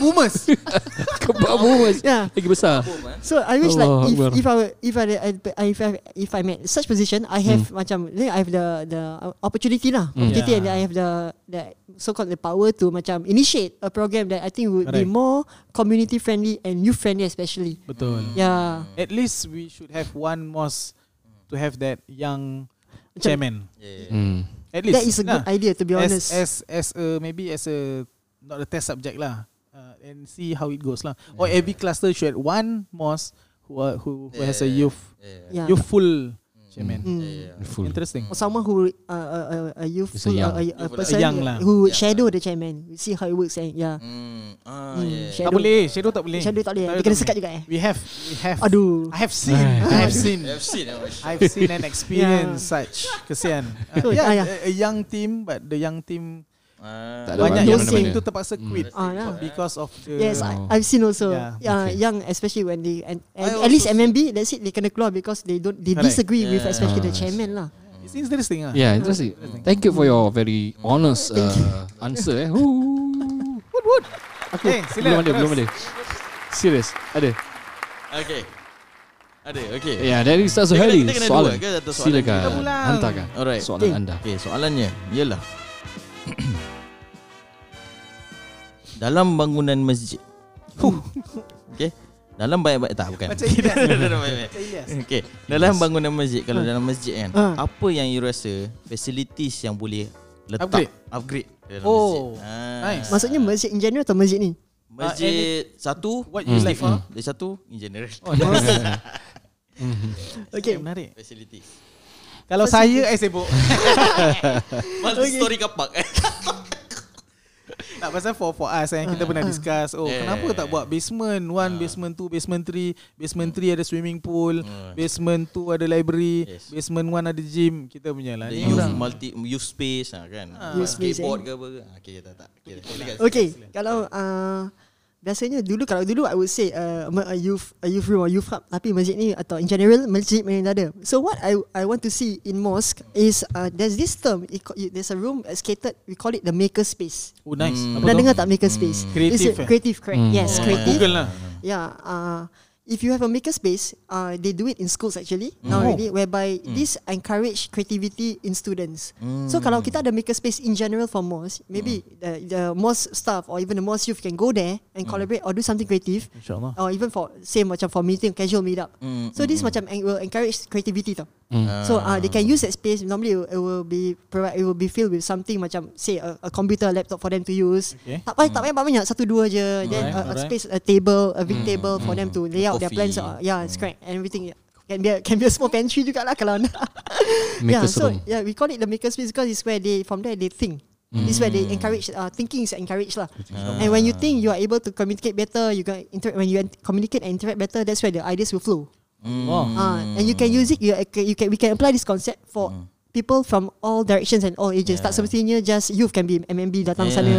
boomers. Kebab boomers. yeah. Lagi besar. So I wish like Allah if Akbar. if I were- if I, I if I if I'm at such position, I have Hmm. macam I have the the opportunity lah, opportunity Yeah. and I have the the so called the power to macam initiate a program that I think would be Correct. more community friendly and youth friendly especially. Betul. Yeah. At least we should have one mosque to have that young Macam- chairman. Yeah. Hmm. At least. That is a good Nah, idea to be as, honest. As as a maybe as a not a test subject lah. Uh, and see how it goes lah. Or every cluster should have one mosque who are, who, who has a Yeah. youth yeah. youthful chairman. Mm. Full. Interesting. Or someone who uh, uh, uh, a youthful a young. uh, a, a person A young lah. who Young shadow the chairman. We see how it works and yeah. Hmm. Ah, Hmm, yeah. Tak shadow. boleh, shadow tak boleh. Shadow tak boleh. Shadow Dia kena tak sekat juga eh. We have we have Aduh. I have seen I have seen I've seen. I've seen and experienced such kesian. Uh, So, yeah, ah, yeah. A, a young team but the young team Ah. Tak ada banyak yang team tu terpaksa quit Ah, yeah. because of the Yes, Oh. I, I've seen also. Yeah, Yeah, okay. young, especially when they and, and at least MMB, that's it. They kena keluar because they don't they Correct. disagree with Yeah. especially the Ah, chairman lah. It's interesting ah. Yeah, interesting. Thank you for your very honest uh, answer eh. Wood wood. Aku Eh, sila, belum ada, belum ada. Serius, ada. Okay. Ada, okay. Ya, dari Ustaz Suhaili kena soalan. dua ke soalan Silakan hantarkan Alright. soalan Okay. anda. Okay, soalannya ialah dalam bangunan masjid. okay. Dalam banyak-banyak tak bukan. Macam Ilyas. Dalam. Okay. Bangunan masjid kalau dalam masjid kan, Ah. apa yang you rasa facilities yang boleh letak Upgrade. upgrade dalam Oh, masjid. Ah. nice. Maksudnya masjid in general atau masjid ni? Masjid satu What you like Mustafa, Masjid satu in general. Oh. Okay. menarik. Facilities. Kalau saya eh sibuk. Multi story kapak. Tak pasal for for us eh kita pernah discuss oh Yeah. kenapa tak buat basement 1, basement 2, basement 3, basement 3 ada swimming pool, basement 2 ada library, Yes. basement 1 ada gym. Kita punya lah. The Ni youth orang multi youth space lah kan. Youth space, Skateboard eh. ke apa ke. Ah, Okay, tak tak. Okay, silakan. Okay, kalau uh, biasanya dulu kalau dulu I would say uh, a youth a youth room or youth hub tapi masjid ni atau in general masjid memang tak ada. So what I I want to see in mosque is uh, there's this term it, there's a room uh, catered we call it the maker space. Oh nice. Hmm. Pernah dengar tak maker space? Creative, It's a- eh? creative correct. Hmm. Yes, Oh, creative. Google lah. Yeah. Uh, if you have a maker space, uh, they do it in schools actually Mm. now Oh. already, whereby Mm. this encourage creativity in students. So kalau kita ada maker space in general for most, maybe Mm. the, the mosque staff or even the most youth can go there and collaborate or do something creative, InsyaAllah. or even for same macam for meeting casual meet up. Mm, So this macam en- will encourage creativity tau. Hmm. So uh, they can use that space. Normally it will, it will be provide, it will be filled with something macam say a, a computer, laptop for them to use. Okay. Tak payah tak payah banyak satu dua je. Then Alright, a, a alright. space a table, a big table for them to lay out their Coffee. plans. Uh, yeah, it's correct. And everything can be a, can be a small pantry juga lah kalau nak. yeah, so room. yeah, we call it the maker space because it's where they from there they think. This is where they encourage uh, thinking is encouraged lah. And when you think you are able to communicate better, you can interact when you communicate and interact better. That's where the ideas will flow. Mm. Ah, and you can use it. You, you can we can apply this concept for people from all directions and all ages. Tak semestinya just youth can be MMB datang Yeah. sana.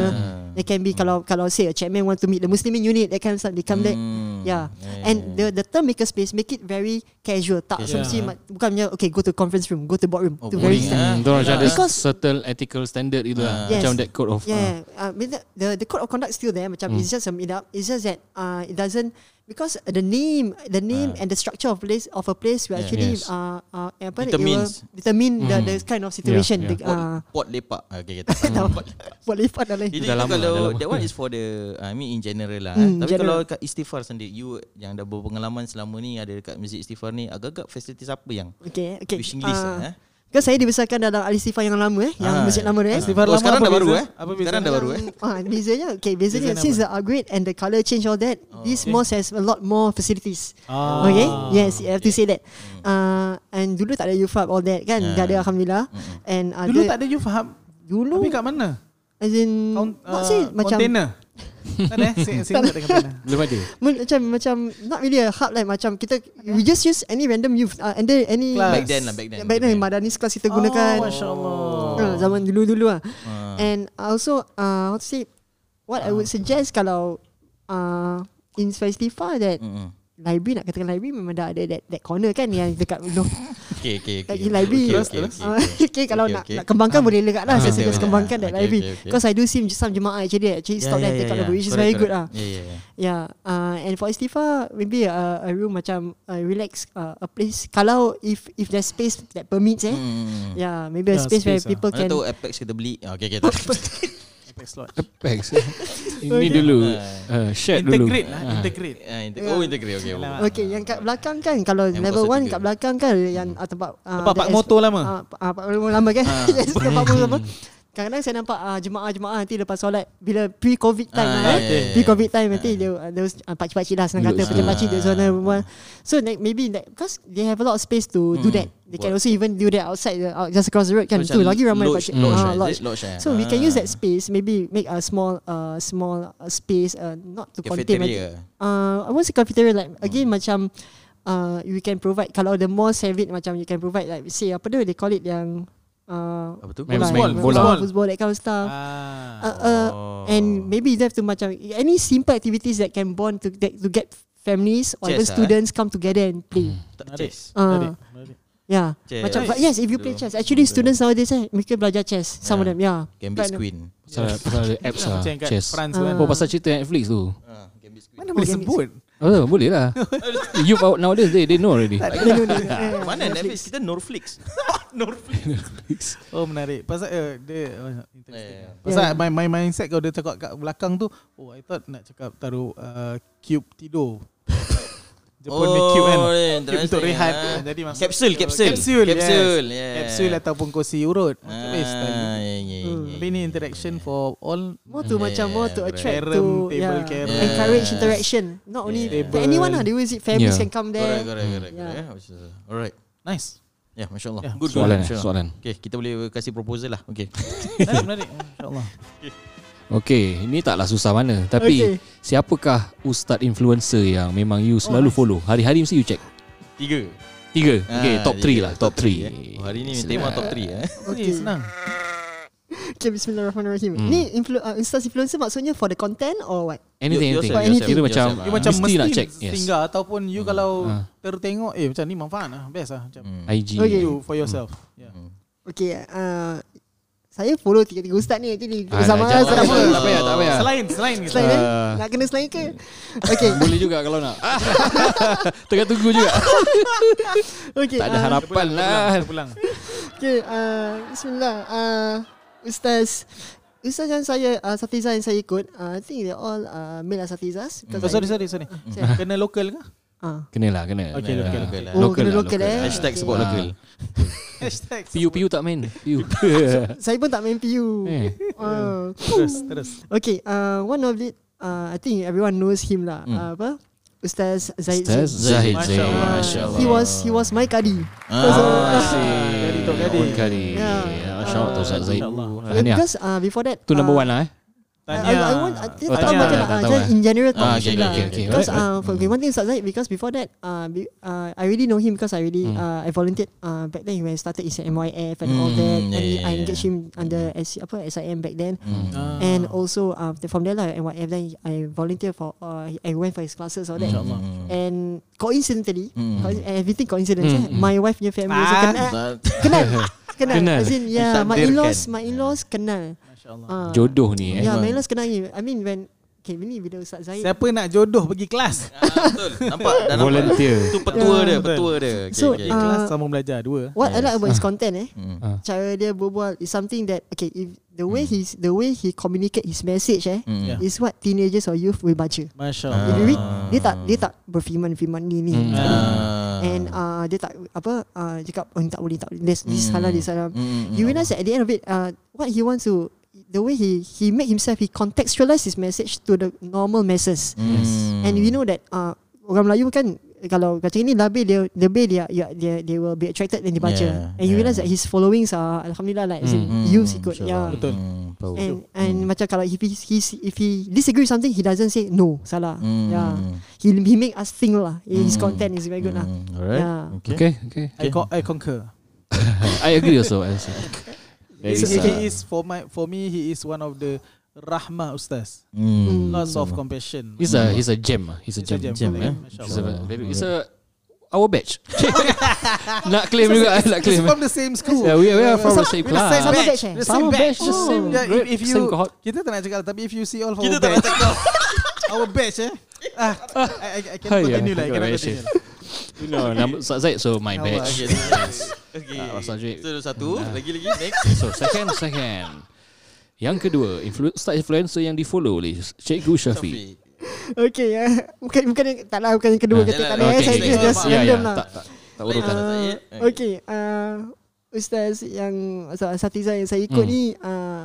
They can be kalau kalau say a chairman want to meet the Muslimin unit, of stuff. They come there. Mm. Yeah. Yeah, And the the term maker space make it very casual. Tak Yeah. semesti ma- bukannya okay go to conference room, go to boardroom. Oh, to very ah. Hmm, macam ada Because- certain ethical standard itu lah. Yes. Macam that code of Yeah, uh, mean, the, the the code of conduct still there. Macam Hmm. it's just a meet up. It's just that uh, it doesn't because the name, the name and the structure of place of a place will Yeah. actually Yes. uh, uh, apa, Determines. it will determine the, Mm. the kind of situation. Yeah, The, Pot, uh, pot lepak. Okay, kita Buat lipat dah lain. Itu, kalau dah lama. that one is for the I mean in general lah. Hmm, Tapi general. kalau kat istighfar sendiri you yang dah berpengalaman selama ni ada dekat masjid istighfar ni agak-agak fasilities apa yang Okay, okay. wishing list Uh, lah, eh? Because saya dibesarkan dalam Al-Istifah yang lama eh, yang Ah. masjid lama tu eh. Istighfar Oh, lama sekarang dah baru eh? Apa? Sekarang dah baru eh? Ah, bezanya, okay, bezanya Bezanya since the upgrade and the color change all that, this okay. mosque has a lot more facilities. Ah. Okay, yes, you have to say that. Uh, and dulu tak ada UFAB all that kan, Ah. dah ada alhamdulillah. And uh, Dulu tak ada you faham. dulu Tapi kat mana? as in Count, not uh, say macam Container. Tak ada eh? Single tak ada. Belum ada. macam macam not really a hub like macam kita we just use any random youth uh, and then any Class. Back then lah, back then. back then Madanis class kita gunakan. Oh, Masya Allah. Uh, zaman dulu-dulu lah. Ah. And also uh, how to say what I would suggest kalau uh, in festival that Mm-mm. library nak katakan library memang dah ada that, that corner kan yang dekat no, Okay, okay, okay. lagi library. Okay, okay, okay, okay. okay, kalau Okay, nak, okay. nak kembangkan boleh lekat lah. Ah, Saya suggest kembangkan that Okay, library. Because I do see some jemaah actually actually stop there take out the book, which is very good lah. Yeah, uh, and for istighfar maybe a, room macam relax a place kalau if if there's space that permits eh. Hmm. Yeah, maybe a space, where lah. people Mana can tahu Apex kita beli. Ah, Okay, okay. Apex slot. Apex. Ini dulu. Uh, share dulu. Integrate lah. Ah. Integrate. Ah, inte- Oh, integrate. Okay. Yalah. Okay, yang kat belakang kan kalau Yang level kosong 1 tiga. kat belakang kan yang uh, tempat uh, Tempat es- Motor lama. Ah, uh, Pak Motor lama kan. Ah. yes, tempat Pak Motor lama. Kadang-kadang saya nampak uh, jemaah-jemaah nanti lepas solat bila pre-covid time Ah, eh. yeah, yeah. Pre-covid time nanti dia uh, those uh, pakcik-pakcik lah senang kata situ. pakcik-pakcik dia zona perempuan. So like, maybe like, because they have a lot of space to do Hmm. that. They can Buat- also even do that outside the, out, just across the road kan. Macam Tu lagi ramai lodge- pakcik. lodge, Ah, eh? lodge. Lodge, eh? So we can use that Ah. space maybe make a small uh, small uh, space uh, not to contain Cafeteria. uh, I won't say cafeteria like again macam uh, you can provide kalau the mall have it macam you can provide like say apa tu they call it yang uh, Apa tu? Main bola, main main bola. football, football that kind of stuff. Ah. Uh, uh, Oh. and maybe you have to macam any simple activities that can bond to that, to get families or even Chess, ah, eh? students come together and play. Menarik. chess. Uh, Menarik. Yeah. Chess. Macam but yes if you play chess actually students nowadays eh mereka belajar chess some of Yeah. them yeah. Gambit But- Queen. Pasal, pasal ada apps lah. Chess. France Ah. kan. Oh, pasal cerita Netflix tu. Ah, Gambit Queen. Mana boleh sebut? Oh, boleh lah. you out nowadays, they, they know already. Mana Netflix? Kita Norflix. Oh menarik. Pasal uh, dia interesting. Yeah. Pasal Yeah. my, my mindset kalau dia cakap kat belakang tu, oh I thought nak cakap taruh uh, cube tidur. Jepun punya cube kan. Oh, yeah, Cube untuk rehat. ah. Jadi masuk Capsule, capsule. Capsule, Capsule, yes. yeah. Capsule ataupun kursi urut. Ah, yeah, yeah, yeah, yeah. Tapi ni interaction for all More to Yeah, macam more to attract Carom, to table yeah, carom. encourage interaction. Not only Yeah. for anyone lah. They always families Yeah. can come there. correct, correct. Yeah. correct, yeah. Which is, uh, Alright. nice. Ya, Masya Allah. Yeah. Good, good. Soalan, eh, Masya Allah. soalan. Okay, kita boleh kasih proposal lah. Okay. Menarik, menarik. InsyaAllah. Okay, ini taklah susah mana. Tapi Okay. siapakah ustaz influencer yang memang you selalu nice. follow? Hari-hari mesti you check. Tiga. Tiga. Okay, Ah, top tiga. 3 lah. Top 3. eh. Oh, hari ni tema top 3 eh. Okay, senang. Okay, Bismillahirrahmanirrahim. Hmm. Ni influ- uh, Ustaz influencer maksudnya for the content or what? Anything, You- anything. yourself, anything. Kira yourself, macam, yourself, You macam mesti mesti nak check. Yes. singgah ataupun you kalau Ah. tertengok eh macam ni manfaat lah. Best lah. Macam Hmm. IG. Okay. you for yourself. Yeah. Hmm. Okay, uh, saya follow tiga-tiga ustaz ni actually. Ah, Sama lah. Tak payah, tak payah, tak payah. Selain, selain. Selain eh? Ah. Nak kena selain ke? Okay. Boleh juga kalau nak. Tengah tunggu juga. okay. Tak ada uh, harapan lah. Kita pulang. Okay, uh, Bismillah. Uh, Ustaz Ustaz yang saya uh, Satizah yang saya ikut uh, I think they all uh, male asatizahs Oh, sorry, sorry, sorry. Sorry. Kena lokal ke? uh. Kena lah, kena. Okay, Kena. local, local lah. Oh, kena local, eh. Hashtag Okay. support Ah. local. Hashtag. Piu, piu tak main. Piu. Saya pun tak main PU Eh. uh, Terus, terus. Okay uh, One of it uh, I think everyone knows him lah Hmm. uh, Apa Ustaz Zaid Ustaz Zaid. Zahid Masya Zaid. Allah. Masya Allah. He was he was my kadi Ah, Kadi tok kadi. Kadi Kadi. Yeah. Masya Allah Ustaz Zaid. Tahniah. Because uh, before that Tu number uh, one lah eh. I, Tanya. I, I want I, Oh, tak macam nak uh, tahu, just eh. in general Ah, macam okay, lah. okay, okay. Because Right, uh, for okay, one thing Ustaz Zaid because before that uh, be, uh, I already know him because I already Hmm. uh, I volunteered uh, back then when I started his MYF and all Hmm, that yeah, and yeah, I yeah. engaged him under S, apa SIM back then Hmm. Ah. and also uh, from there lah MYF then I volunteer for uh, I went for his classes all that. Hmm. and coincidentally coinc- everything coincidence eh, hmm. my wife punya family also Ah. kenal Ustaz. kenal kenal Kenal. as in yeah my in-laws my in-laws kenal uh, Jodoh ni eh. Yeah, my in-laws kenal him. I mean when Okay ini bila Ustaz Zahid Siapa nak jodoh pergi kelas? Ah, betul. Nampak dah nampak. Volunteer. Tu petua Ya, dia, petua dia. Okay, So, okay. uh, Kelas sama belajar dua. What I like Yes. about his content eh. Ah. Cara dia berbual Is something that Okay if the way he's The way he communicate his message eh Hmm. Yeah. Is what teenagers or youth will baca Masya Ah. Allah. If you read Dia tak Dia tak berfirman-firman ni ni Hmm. Ah. And uh, dia tak Apa uh, Cakap oh tak boleh tak boleh This, this salah this salah Hmm, You realize that at the end of it uh, What he wants to The way he He make himself He contextualize his message To the normal masses Hmm. And we know that uh, Orang Melayu kan Kalau macam ni Label dia Label dia, dia, dia They will be attracted Dan dibaca Yeah, And you yeah. realize that His followings are Alhamdulillah like in Hmm, Use ikut InsyaAllah. yeah. Betul. Hmm, power. And and macam kalau if he he's, if he disagree with something, he doesn't say no, salah. Hmm. Yeah, he he make us think lah. His Hmm. content is very good lah. Hmm, Alright. Yeah. Okay. Okay, okay. I, co- I concur. I agree also. I also. He, is, he is for my for me he is one of the rahmah ustaz. Hmm. Lots of compassion. He's a he's a gem. ah. He's a He's a gem. Gem, eh? Masya He's a, very, he's a our batch. nak claim juga, nak It's claim. from the same school. Yeah, we, we are from the same class. same Sama batch. batch? The Sama same batch, batch. the same Yeah, grade, if, if same you cohort. kita tak nak cakap tapi if you see all of Kita our tak nak batch, cakap. our batch eh. Ah, I, I, I can Hai, continue ya, lah. I cannot mention. continue. You know, Ustaz Zaid, so my Allah. batch. Okay. Okay. Ah, Ustaz Zaid. So satu, lagi lagi next. So second, second. Yang kedua, influ- Ustaz influencer yang di follow oleh Cikgu Syafiq. Okay, uh, bukan bukan yang, tak lah bukan yang kedua Ah, kita yalah, tak ada. okay, eh, saya okay. just, just Ya, ya, random lah. tak, tak, tak urutan. Lain lah. Uh, Zaid. okay, uh, Ustaz yang Asatiza yang saya ikut Hmm. ni uh,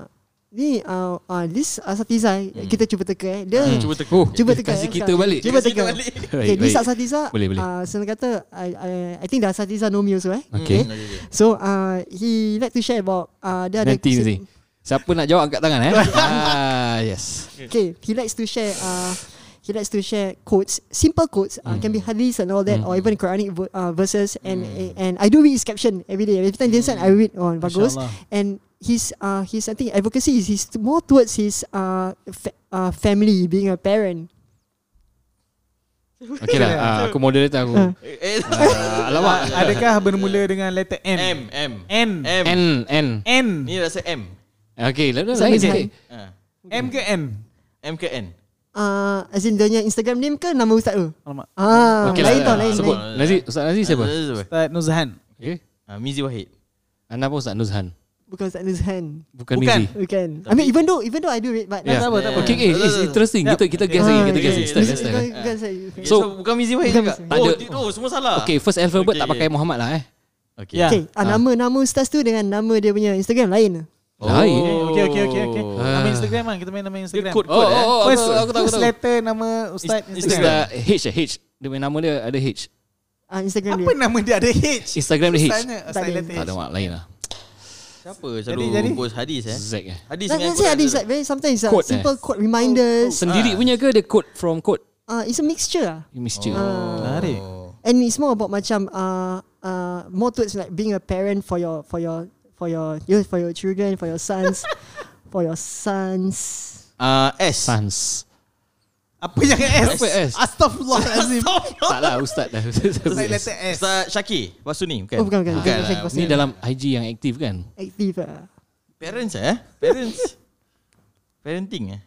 ni uh, uh, this Asatiza kita cuba teka eh. Dia Hmm. Cuba teka. Oh, Cuba teka, Kasih eh, kita Ustaz. balik. Cuba teka. kita balik. Okay, baik. Asatiza Boleh, boleh. Uh, senang kata I, I, I think the Asatiza know me also eh. Okay. Hmm, okay, okay. So uh, he like to share about uh, dia ada Nanti, nanti. Siapa nak jawab angkat tangan eh? ah, yes. Okay, he likes to share uh, he likes to share quotes, simple quotes, uh, can be hadiths and all that, Mm. or even Quranic vo- uh, verses. And and I do read his caption every day. Every time dia send, I read on bagus. InsyaAllah. And his uh his I think advocacy is his more towards his uh, fa- uh family being a parent. Okay lah, ah, aku moderator aku. Eh, Ah, alamak. Adakah bermula dengan letter N? M, M. N. M. N, N. N. Ni rasa M. Okay, lalu lain. Ah. M ke N? M ke N? Uh, as in dia punya Instagram name ke nama ustaz tu? Alamak. Ah, Okay lain lah, tau, ah, lain. Sebut. lain. Nazi, Ustaz Nazi siapa? Ah? Ustaz Nuzhan. Okay. Ah, Mizi Wahid. Anda pun Ustaz Nuzhan. Bukan Ustaz Nuzhan. Bukan, Bukan. Mizi. Bukan. I mean even though even though I do read but Yeah. Tak apa, tak apa. Okay, okay, it's interesting. Kita kita guess lagi, kita guess lagi. Start, Bukan- start. bukan saya. Okay, So- bukan Mizi Wahid juga. Tak Oh, ada. oh, semua salah. Okay, first alphabet tak pakai. Muhammad lah eh. Okay. Ya. Okay, ah, nama nama ustaz tu dengan nama dia punya Instagram lain. Lain. Okay, okay, okay, okay. Ah. Nama Instagram lah. Kita main nama Instagram. kod- Oh, oh, oh, aku First, tahu, aku tahu, aku first tahu. letter nama Ustaz It's Instagram. the H, eh, H. Dia punya nama dia ada H. Ah, Instagram Apa dia. nama dia ada H? Instagram dia H. Tak Ustaz ada. Tak ada H. mak lain lah. Siapa selalu jadi. post hadis eh? Zack eh. Hadis dengan say Quran ada tu. like very sometimes uh, Quote, eh? simple quote reminders. Sendiri punya ke dia quote from quote? Uh, it's a mixture ah. Mixture. Menarik. Oh. And it's more about macam uh, uh, more towards like being a parent for your for your for your you for your children, for your sons, for your sons. Ah, S. Sans. Apa yang S? Apa S? Astaghfirullahalazim. Tak lah Ustaz dah. Ustaz letter S. Ustaz Syakir. Lepas tu ni bukan? Oh, bukan, bukan. Bukan. Bukan, bukan. Ni dalam IG yang aktif kan? Aktif ah. Parents eh? Parents. Parenting eh?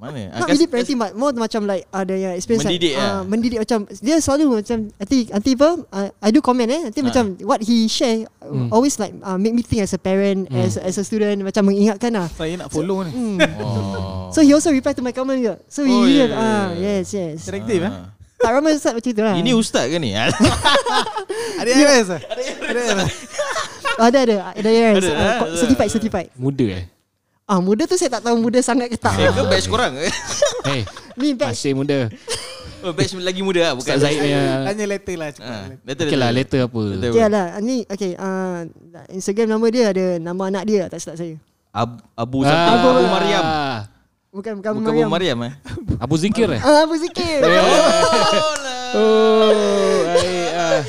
Mana? Ah, Not really parenting but more macam like ada yang experience Mendidik like, lah. uh, mendidik macam dia selalu macam nanti nanti apa uh, I do comment eh nanti Ah. macam what he share Hmm. always like uh, make me think as a parent Hmm. as as a student macam mengingatkan lah. Saya nak follow ni. Hmm. Oh. So he also reply to my comment juga. So he Oh, really yeah, ah yeah, yes yes. Interaktif eh? Ah. Tak ramai ustaz macam tu lah. Ini ustaz ke ni? Ada RS ah? Ada RS. Oh, ada ada ada. Ada, uh, eh? certified certified. Muda eh? Ah muda tu saya tak tahu muda sangat ke tak. Eh, ke batch korang ke? Eh, Ni batch masih muda. Oh, batch lagi muda lah bukan? Ustaz Zaid punya Hanya letter lah. Ah, cakap. letter, Okay lah letter apa Letter. Ya lah Ni okay uh, Instagram nama dia ada Nama anak dia tak silap saya Ab, Abu Ah, Something. Abu Maryam. Bukan bukan, Bukan Abu Maryam eh? Abu Zikir eh Ah, Abu Zikir. Oh, Oh baik ah.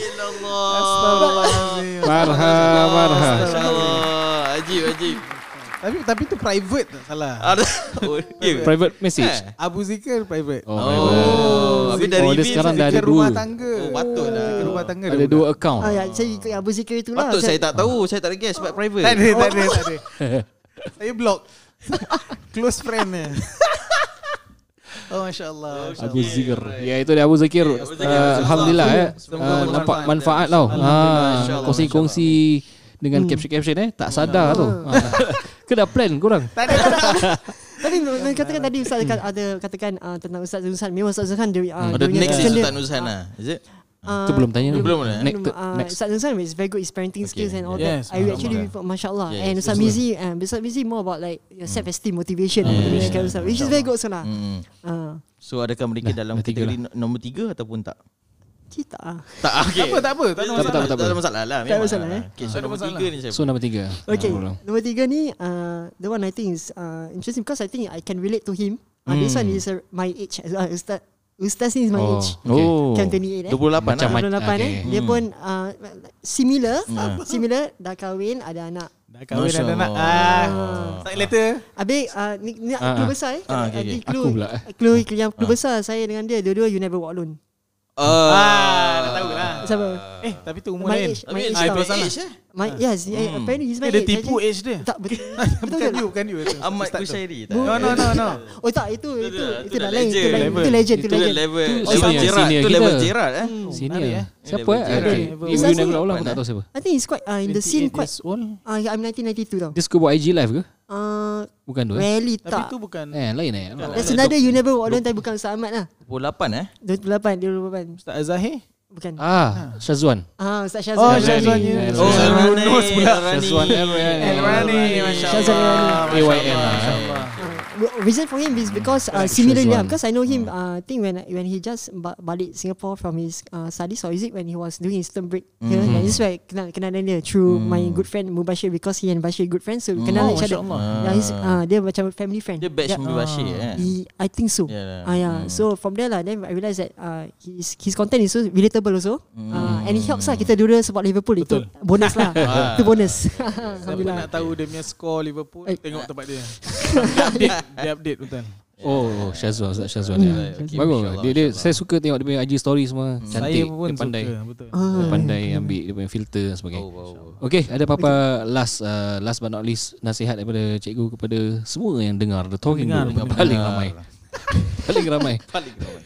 Astaghfirullahalazim. Marha Marha Allah. Ajib, ajib. Tapi tapi tu private tak salah. Ada. Oh, ya ke? Private message Eh. Abu Zikir private. Oh, Oh, private. habis dari Oh, dia sekarang dah ada Zikir rumah dua tangga. Oh, patut lah. Zikir rumah tangga. Ada dua account Ah, ya, saya ikut Abu Zikir tu lah. Patut saya tak tahu. Saya tak ada guess sebab private. Tak ada, tak ada, tak ada. Saya block. Close friend ni. Oh masya-Allah. Abu Zikir. Ya itu dia Abu Zakir. Uh, Alhamdulillah ya. Uh, nampak manfaat tau. Ha, kongsi-kongsi dengan caption-caption eh tak sadar tu. Ke dah plan korang? Tapi memang katakan tadi Ustaz dekat ada katakan uh, tentang Ustaz Zuzan. Memang Ustaz Zuzan dia uh, next is Sultan Nuzhan lah. Is it? uh, Tu belum tanya tu. Belum eh? Next. uh, next. Ustaz is very good his parenting skills and all Yes, that. I actually Masya Allah. Yes, and Ustaz Mizi, uh, Ustaz Mizi more about like your self-esteem, motivation, and of stuff, which is very good also lah. Mm. Uh, So adakah mereka Dah, dalam kategori no- nombor tiga ataupun tak? Kita ah. Tak, okay. Tak apa, tak apa. Tak ada Tak masalah. tak, tak, tak ada masalah lah. Tak ada masalah, lah. eh. Okay, so Tak nombor masalah. tiga ni saya. So nombor tiga. Okay, Ah, nombor tiga ni uh, the one I think is uh, interesting because I think I can relate to him. Uh, This one is uh, my age. Uh, Ustaz, Ustaz ni is my Oh. age. Oh. Kan 28 eh. 28 Macam lah. Mat- 28 eh. okay. Dia Hmm. pun uh, similar, similar dah kahwin, ada anak. Dah kahwin Masya ada anak. Ah. Sign letter. Habis uh, ni, ni Ah, clue ah. besar eh. Ah, okay, okay. clue, Aku pula, eh. Clue, yang clue besar saya dengan dia dua-dua you never walk alone. Ah, dah tahu lah. Siapa? Eh, tapi tu umur My lain. age, my Tapi age Ah, itu age eh? My, yes, yeah, apparently he's my Dia age. tipu actually. age dia. Tak betul. Bukan tak? you, bukan you. itu. Ahmad. Kushairi tak? No, no, no, no. Oh tak, itu itu itu tu dah dah lain, itu legend. lain, itu legend, itu Itu legend. level senior- Gerard, senior tu kita. level Gerard eh. Senior. Menarik, eh. Siapa eh? Ibu ni- Allah aku tak tahu siapa. I think it's quite uh, in the scene 28 quite uh, I'm 1992 tau. Dia suka buat IG live ke? Uh, Bukan tu eh? rarely Tapi tak. tu bukan Eh, lain eh? There's another you never walk alone tapi bukan Ustaz Ahmad lah. 28 eh. 28, dia 28. Ustaz Azahir. Bukan. Ah, Syazwan. Ah, Ustaz Oh, Syazwan. Syazwan. Rani. ya. Oh, Syazwan. Yunus pula. Syazwan El-Rani. Masya Syazwan Allah. AYN Masya lah. Allah. Uh, reason for him is because uh, similarly lah, because I know him uh, I think when when he just ba- balik Singapore from his uh, studies or is it when he was doing his term break here Mm-hmm. and this is where kenal kenalan dia through Mm. my good friend Mubashir because he and Bashir good friends so we kenal Oh, each other yeah, he's, uh, dia macam family friend Dia batch Yeah. Mubashir eh. he, I think so Yeah. Ah yeah. So from there lah, then I realise that uh, his his content is so relatable also, uh, and it helps lah kita dua support Liverpool Betul. itu bonus lah, Ah. itu bonus. Siapa nak tahu dia punya score Liverpool Eh. Tengok tempat dia Dia update Dia update betul Oh, Syazwan, Ustaz Syazwan. Hmm. ya. Okay, Bagus. Dia, dia masya-Allah. saya suka tengok dia punya IG story semua. Saya Cantik, pun dia pandai. suka Betul Dia Ah. pandai ambil dia punya filter dan sebagainya. Oh, wow. Okay, ada apa-apa last uh, last but not least nasihat daripada cikgu kepada semua yang dengar the talking Dengar, Group pendengar. paling ramai. paling ramai. Paling ramai.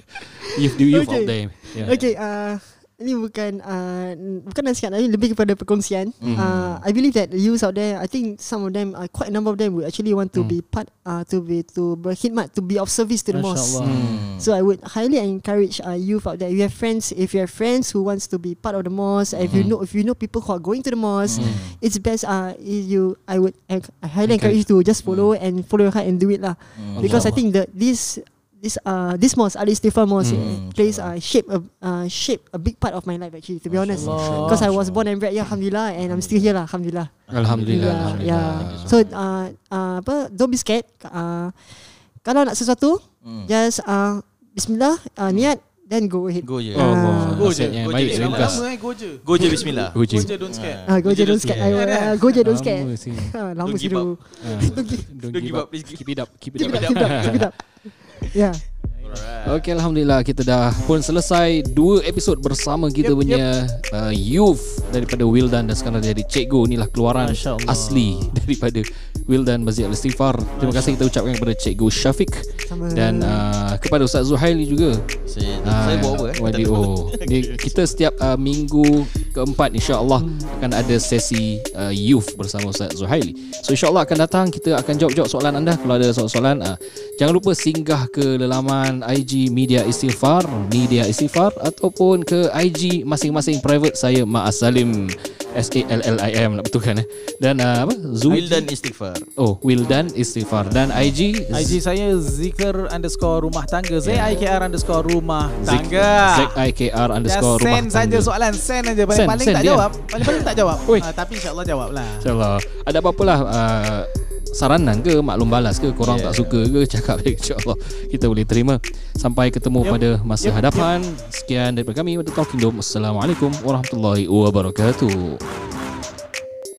Youth the youth Okay. out there. Yeah. Okay, uh, ini bukan uh, bukan nasihat tapi lebih kepada perkongsian. Hmm. Uh, I believe that the youths out there, I think some of them, uh, quite a number of them would actually want to Hmm. be part, uh, to be to berkhidmat, to be of service to the Masya mosque. Hmm. So I would highly encourage uh, youth out there. If you have friends, if you have friends who wants to be part of the mosque, if you Mhm. know if you know people who are going to the mosque, Mm. it's best. Uh, if you I would I I highly encourage you to just follow and follow your heart and do it lah. Hmm. Because I Allah. think that this this uh this mosque Al Istighfar mosque Mm. uh, plays uh, shape a uh, shape a big part of my life actually. To be honest, Allah. because I was born and bred here, alhamdulillah, and I'm still here lah, alhamdulillah. Alhamdulillah. Yeah, Alhamdulillah. yeah. So uh, uh, apa? Don't be scared. Uh, kalau nak sesuatu, Hmm. just uh, Bismillah, uh, niat, then go ahead. Go je. Oh, Ah. Go je. yang Go baik je. Lama eh go je Go je bismillah. Go je. Go je don't scared Ah, go je don't scared. Ah, Go je don't scared. Lama sih. Lama Don't give dulu. Ah. Don't give up. please. Keep it up. Keep it up, up. keep it up, keep it up. Yeah. Okay, Alhamdulillah kita dah pun selesai dua episod bersama kita Yep, punya Uh, youth daripada Wildan dan sekarang jadi cikgu inilah keluaran asli daripada Wildan Masjid Al-Istighfar. Terima kasih kita ucapkan kepada cikgu Syafiq Sama. dan uh, kepada Ustaz Zuhaili juga. Saya, Ah, saya bawa apa eh? YBO. Ni kita setiap uh, minggu keempat insya-Allah akan ada sesi uh, youth bersama Ustaz Zuhaili. So insya-Allah akan datang kita akan jawab-jawab soalan anda kalau ada soalan-soalan uh, jangan lupa singgah ke laman IG Media Istighfar, Media Istighfar ataupun ke IG masing-masing private saya Ma'as Salim S A L L I M nak betulkan eh. Dan uh, apa? Zu Wildan Istighfar. Oh, Wildan Istighfar. Dan IG IG saya Zikr underscore rumah tangga. Z-I-K-R underscore rumah tangga. Z-I-K-R Just underscore rumah send saja tangga. soalan Send aja. Send, Paling-paling send tak dia. jawab. Paling-paling tak jawab. Tapi insyaAllah jawab lah InsyaAllah. Ada apa-apa lah uh, Saranan ke Maklum balas ke Korang Yeah. tak suka ke Cakap InsyaAllah Kita boleh terima Sampai ketemu Yup. pada Masa Yup. hadapan Sekian daripada kami The Talking Dome Assalamualaikum Warahmatullahi Wabarakatuh